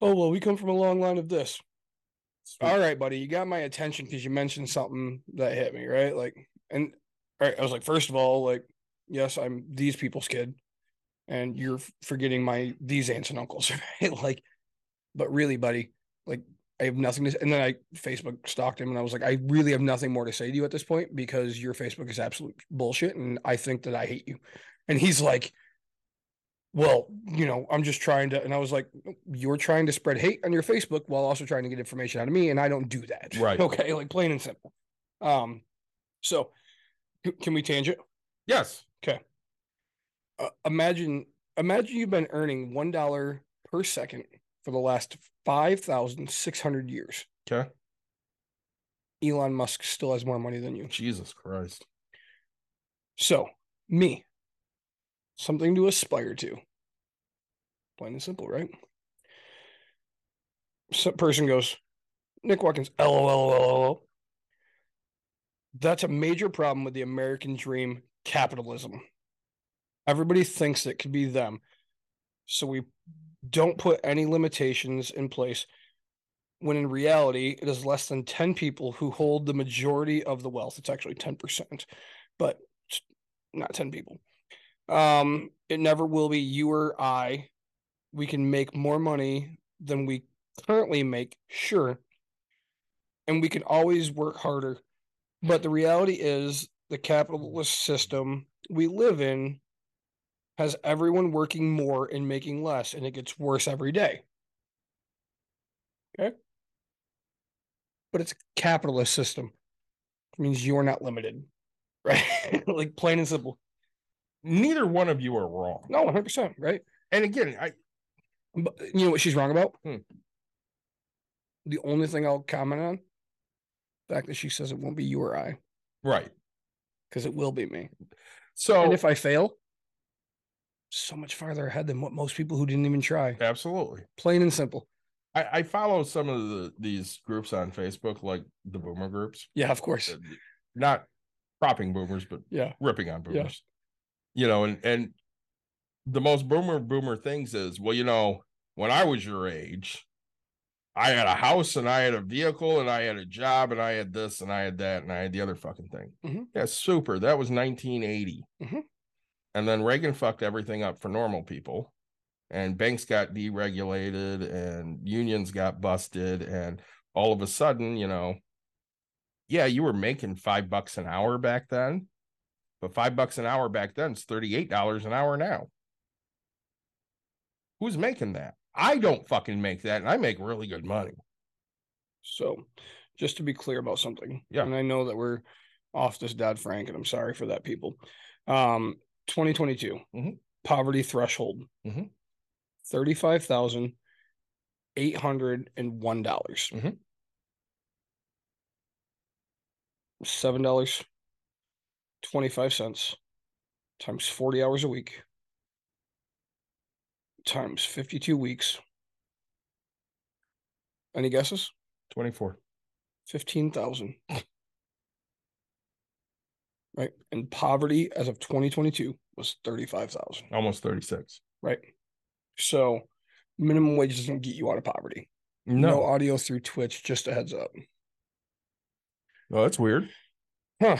oh well we come from a long line of this. All right, buddy, you got my attention because you mentioned something that hit me, right? Like, and all right, I was like, first of all, like, yes, I'm these people's kid, and you're forgetting my these aunts and uncles, [laughs] right? Like, but really, buddy, like, I have nothing to. And then I Facebook stalked him, and I was like, I really have nothing more to say to you at this point because your Facebook is absolute bullshit, and I think that I hate you. And he's like, well, you know, I'm just trying to, and I was like, you're trying to spread hate on your Facebook while also trying to get information out of me, and I don't do that. Right. [laughs] Okay, like plain and simple. Um, so can we tangent? Yes. Uh, imagine, imagine you've been earning one dollar per second for the last five thousand six hundred years. Okay. Elon Musk still has more money than you. Jesus Christ. So, me, something to aspire to. Plain and simple, right? Some person goes, Nick Watkins, LOL. That's a major problem with the American dream capitalism. Everybody thinks it could be them. So we don't put any limitations in place when in reality it is less than 10 people who hold the majority of the wealth. It's actually 10%, but not 10 people. Um, it never will be you or I. We can make more money than we currently make, sure. And we can always work harder. But the reality is the capitalist system we live in has everyone working more and making less, and it gets worse every day. Okay. But it's a capitalist system. It means you're not limited. [laughs] Right? like plain and simple. Neither one of you are wrong. No, 100%. Right. And again, I But you know what she's wrong about? Hmm. The only thing I'll comment on, fact that she says it won't be you or I, right. because it will be me. So And if I fail, so much farther ahead than what most people who didn't even try. absolutely. Plain and simple. I, I follow some of the these groups on Facebook, like the boomer groups. Yeah, of course. uh, Not propping boomers, but Yeah. ripping on Yeah. boomers. You know, and and the most boomer boomer things is, well, you know, when I was your age, I had a house and I had a vehicle and I had a job and I had this and I had that and I had the other fucking thing. Mhm. Yeah, super. That was 1980. Mhm. And then Reagan fucked everything up for normal people. And banks got deregulated and unions got busted. And all of a sudden, you know, yeah, you were making five bucks an hour back then. But five bucks an hour back then is $38 an hour now. Who's making that? I don't fucking make that, and I make really good money. So, just to be clear about something, Yeah. and I know that we're off this Dodd Frank, and I'm sorry for that, people. Um, 2022 Mhm. poverty threshold Mhm. thirty-five thousand eight hundred and one dollars. Mhm. Seven dollars twenty-five cents times forty hours a week times fifty-two weeks. Any guesses? 24. Fifteen thousand. Right, and poverty as of twenty twenty-two was thirty-five thousand. Almost 36. Right. So minimum wage doesn't get you out of poverty. No. No. audio through Twitch, just a heads up. Oh, that's weird. Huh.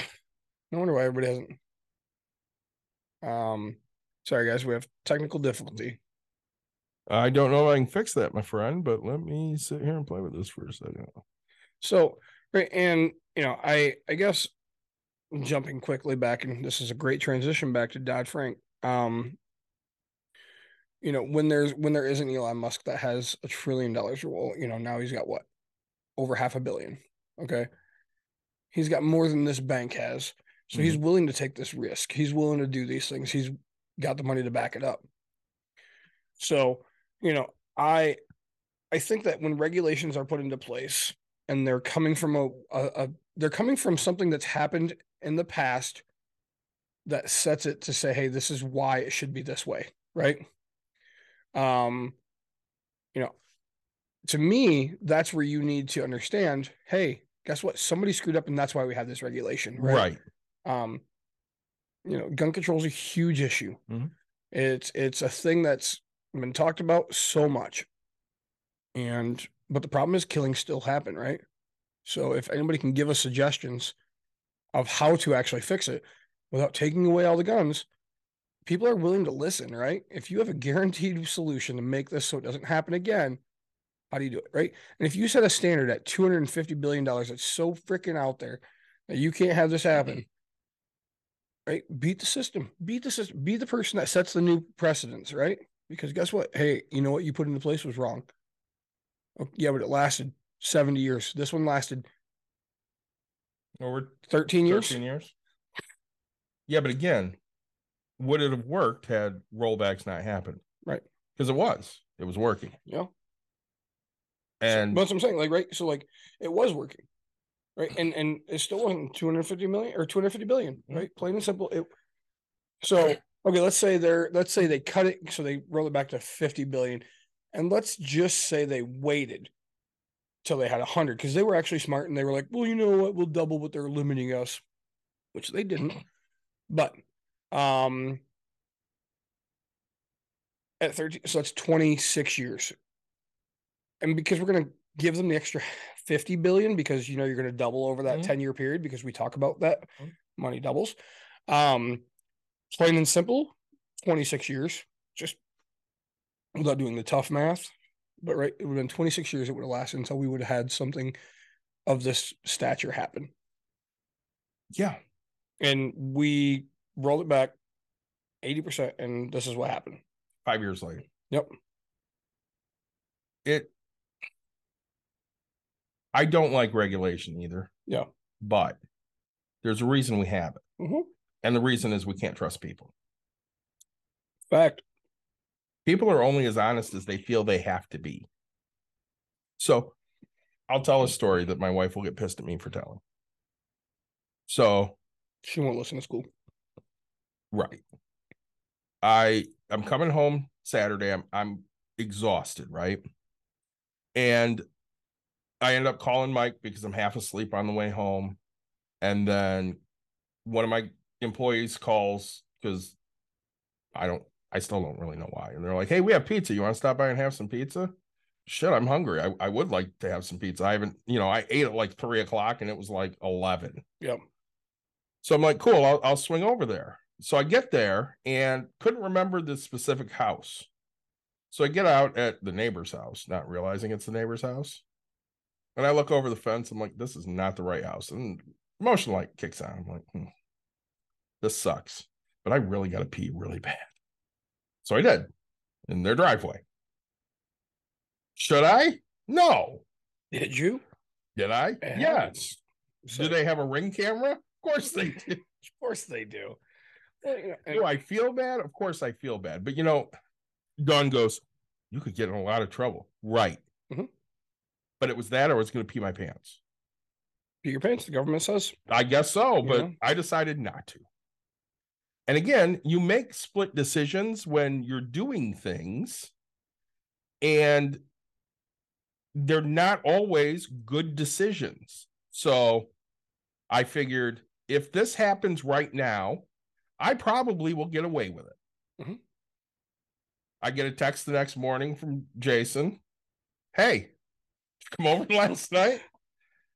No wonder why everybody hasn't. Um sorry guys, we have technical difficulty. I don't know if I can fix that, my friend, but let me sit here and play with this for a second. So right, and you know, I I guess jumping quickly back, and this is a great transition back to Dodd Frank. Um, you know, when there's when there isn't Elon Musk that has a trillion dollars, well, you know, now he's got what over half a billion. Okay, he's got more than this bank has, so he's willing to take this risk. He's willing to do these things. He's got the money to back it up. So, you know, I I think that when regulations are put into place and they're coming from a, a, a they're coming from something that's happened in the past that sets it to say, hey, this is why it should be this way, right? Um, you know, to me, that's where you need to understand, hey, guess what? Somebody screwed up and that's why we have this regulation, right? Right. um you know gun control is a huge issue Mhm. it's it's a thing that's been talked about so much. And but the problem is killings still happen right? So if anybody can give us suggestions of how to actually fix it without taking away all the guns people are willing to listen right? If you have a [laughs] guaranteed solution to make this so it doesn't happen again how do you do it right? And if you set a standard at 250 billion dollars that's so freaking out there that you can't have this happen mm-hmm. right? Beat the system, beat the system, be the person that sets the new precedents, right? Because guess what? Hey, you know what you put into place was wrong. Yeah, but it lasted 70 years. This one lasted Over 13 years. 13 years. Yeah, but again, would it have worked had rollbacks not happened? Right. Because it was. It was working. Yeah. And But that's what I'm saying. Like, right. So like it was working. Right. And and it still wasn't 250 million or 250 billion, Mhm. right? Plain and simple. It so [clears throat] okay, let's say they're let's say they cut it so they roll it back to 50 billion. And let's just say they waited till they had 100 because they were actually smart and they were like, well, you know what? We'll double what they're limiting us, which they didn't. But um at 13, so that's 26 years. And because we're going to give them the extra 50 billion because you know you're going to double over that Mhm. 10 year period because we talk about that Mhm. money doubles. Um plain and simple, 26 years, just without doing the tough math. But right, it would have been 26 years it would have lasted until we would have had something of this stature happen. yeah, And we rolled it back 80%, and this is what happened. five years later. Yep. It I don't like regulation either, Yeah. but there's a reason we have it. Mhm. And the reason is we can't trust people. Fact. people are only as honest as they feel they have to be. So I'll tell a story that my wife will get pissed at me for telling. So, She won't listen to school. right. I I'm coming home Saturday. I'm I'm exhausted, right? And I end up calling Mike because I'm half asleep on the way home. And then one of my employees calls because I don't I still don't really know why. And they're like, hey, we have pizza. You want to stop by and have some pizza? Shit, I'm hungry. I, I would like to have some pizza. I haven't, you know, I ate at like three o'clock and it was like 11. Yep. So I'm like, cool, I'll, I'll swing over there. So I get there and couldn't remember the specific house. So I get out at the neighbor's house, not realizing it's the neighbor's house. And I look over the fence. I'm like, this is not the right house. And motion light kicks on. I'm like, hmm, this sucks. But I really got to pee really bad. So I did in their driveway. Should I? No. Did you? Did I? Yes. So- Do they have a ring camera? Of course they [laughs] do. Of course they do. Well, you know, and- Do I feel bad? Of course I feel bad. But you know, Dawn goes, You could get in a lot of trouble. Right. Mhm. But it was that or I was gonna pee my pants. pee your pants, the government says. I guess so, but Yeah. I decided not to. And again, you make split decisions when you're doing things, and they're not always good decisions. So I figured if this happens right now, I probably will get away with it. Mhm. I get a text the next morning from Jason. Hey, come over [laughs] last night?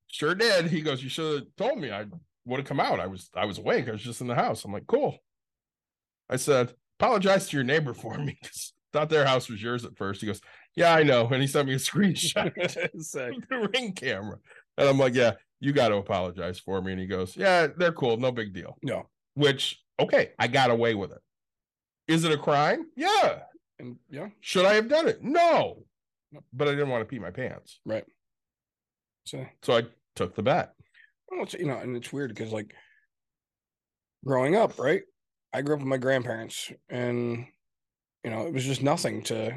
Sure did. He goes, You should have told me I would have come out. I was I was awake. I was just in the house. I'm like, cool. I said, apologize to your neighbor for me because thought their house was yours at first. He goes, Yeah, I know. And he sent me a [laughs] screenshot [laughs] of the ring camera. And I'm like, Yeah, you got to apologize for me. And he goes, Yeah, they're cool. No big deal. no. Which, okay, I got away with it. Is it a crime? Yeah. And yeah, Should I have done it? No. No. But I didn't want to pee my pants. right. So So I took the bet. well, it's, you know, and it's weird because like growing up, right? I grew up with my grandparents, and you know, it was just nothing to.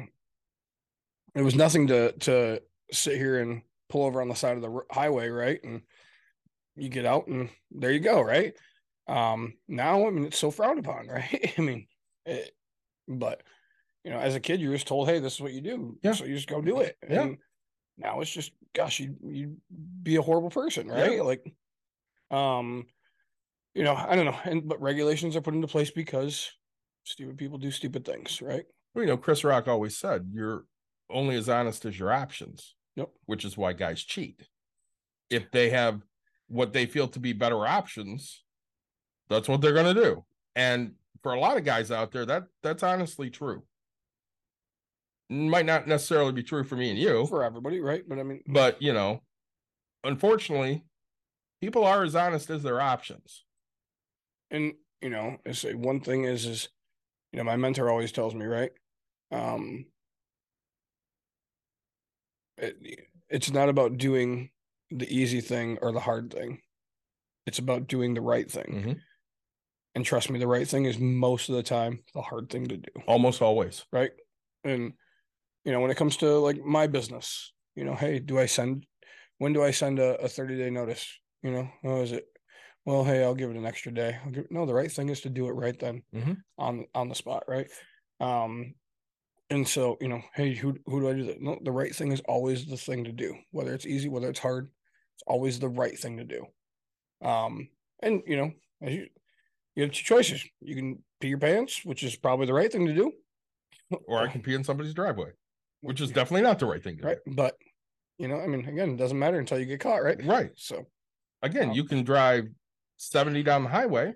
It was nothing to to sit here and pull over on the side of the highway, right? And you get out, and there you go, right? Um, now, I mean, it's so frowned upon, [laughs] right? I mean, it, but you know, as a kid, you were just told, "Hey, this is what you do," Yeah. so you just go do it. Yeah. And now it's just, gosh, you you be a horrible person, right? Yeah. Like, um, you know, I don't know, and but regulations are put into place because stupid people do stupid things, right? Well, you know, Chris Rock always said you're only as honest as your options. Yep. Which is why guys cheat. If they have what they feel to be better options, that's what they're going to do. And for a lot of guys out there, that that's honestly true. Might not necessarily be true for me and you, For everybody, right? But I mean, but you know, unfortunately, people are as honest as their options. And you know, I say one thing is is you know, my mentor always tells me, right? Um it, it's not about doing the easy thing or the hard thing. It's about doing the right thing. Mhm. And trust me, the right thing is most of the time the hard thing to do. Almost always. right? And you know, when it comes to like my business, you know, hey, do I send when do I send a, a 30 day notice? You know, oh, is it well, hey, I'll give it an extra day. I'll give no, the right thing is to do it right then Mhm. on on the spot, right? Um and so, you know, hey, who who do I do that? No, the right thing is always the thing to do, whether it's easy, whether it's hard, it's always the right thing to do. Um, and you know, as you you have two choices. You can pee your pants, which is probably the right thing to do, Or I [laughs] can pee in somebody's driveway, which is definitely not the right thing to right? But you know, I mean, again, it doesn't matter until you get caught, right? Right. So Again, Um, you can drive 70 down the highway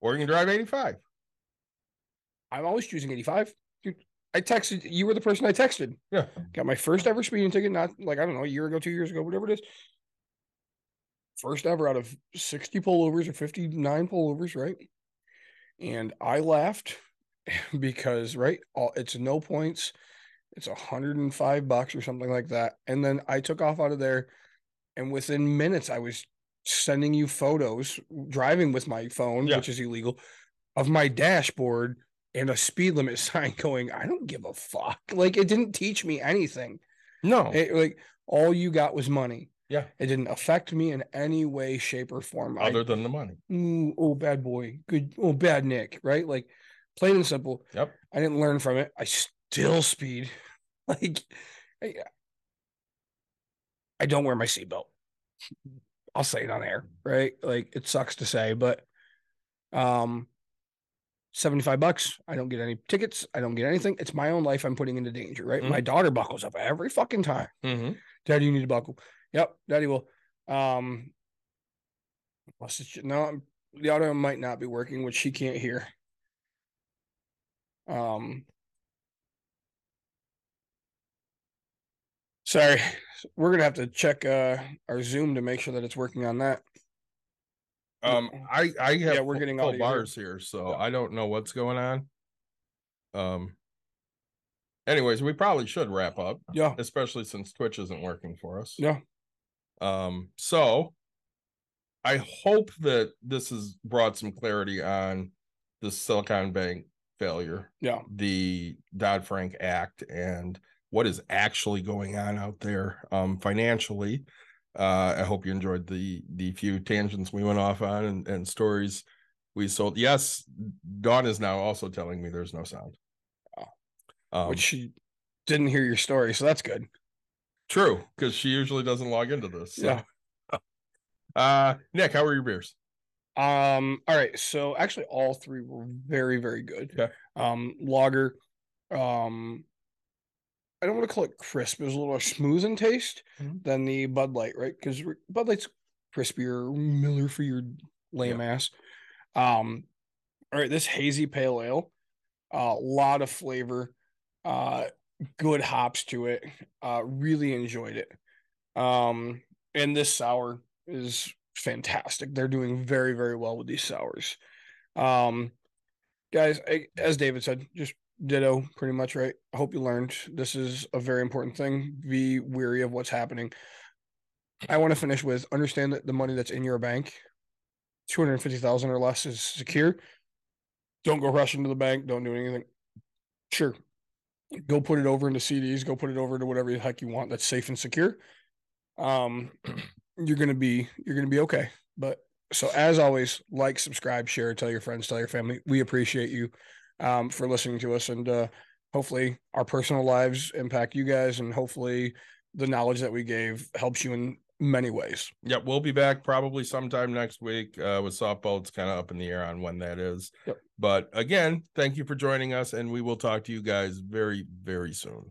or you can drive 85. I'm always choosing 85. Dude, I texted you were the person I texted. Yeah. Got my first ever speeding ticket, not like I don't know, a year ago, two years ago, whatever it is. First ever out of 60 pullovers or 59 pullovers, right? And I laughed [laughs] because right, all it's no points. It's 105 bucks or something like that. And then I took off out of there, and within minutes, I was sending you photos driving with my phone, Yeah. which is illegal, of my dashboard and a speed limit [laughs] sign going, I don't give a fuck. Like it didn't teach me anything. No. It, like all you got was money. Yeah. It didn't affect me in any way, shape, or form. I- other than the money. Ooh, oh, bad boy. Good. Oh, bad Nick. Right? Like plain and simple. Yep. I didn't learn from it. I still speed. [laughs] Like I, I don't wear my seatbelt. [laughs] I'll say it on air, right? Like it sucks to say, but um 75 bucks. I don't get any tickets. I don't get anything. It's my own life I'm putting into danger, right? Mhm. My daughter buckles up every fucking time. Mm-hmm. Daddy, you need to buckle. Yep, daddy will. Um shit? no, the audio might not be working, which she can't hear. Um sorry. [laughs] We're gonna have to check uh our Zoom to make sure that it's working on that. Um, I I have Yeah, we're getting all audio here. bars here, so Yeah. I don't know what's going on. Um. Anyways, we probably should wrap up, Yeah. especially since Twitch isn't working for us. Yeah. Um. So, I hope that this has brought some clarity on the Silicon Bank failure, Yeah. the Dodd Frank Act, and what is actually going on out there um, financially. Uh, I hope you enjoyed the the few tangents we went off on and, and stories we sold. Yes, Dawn is now also telling me there's no sound. Um, Which she didn't hear your story, so that's good. true because she usually doesn't log into this. so. Yeah. [laughs] Uh, Nick, how were your beers? Um, all right. So actually all three were very, very good. Okay. Um, lager, um, I don't want to call it crisp. It was a little more smooth in taste Mhm. than the Bud Light, right? Because Bud Light's crispier, Miller for your lame ass. Um, all right, this hazy pale ale, a lot of flavor, uh, good hops to it. Uh, really enjoyed it. Um, and this sour is fantastic. They're doing very, very well with these sours. Um, guys, I, as David said, just ditto pretty much, right? I hope you learned this is a very important thing. Be weary of what's happening. I want to finish with understand that the money that's in your bank, 250,000 or less is secure. Don't go rush into the bank. Don't do anything. Sure. Go put it over into CDs, go put it over to whatever the heck you want that's safe and secure. Um, you're gonna be you're gonna be okay. But so as always, like, subscribe, share, tell your friends, tell your family. We appreciate you um for listening to us and uh hopefully our personal lives impact you guys and hopefully the knowledge that we gave helps you in many ways. Yep, we'll be back probably sometime next week uh, with softball. It's kind of up in the air on when that is. Yep. But again, thank you for joining us, and we will talk to you guys very, very soon.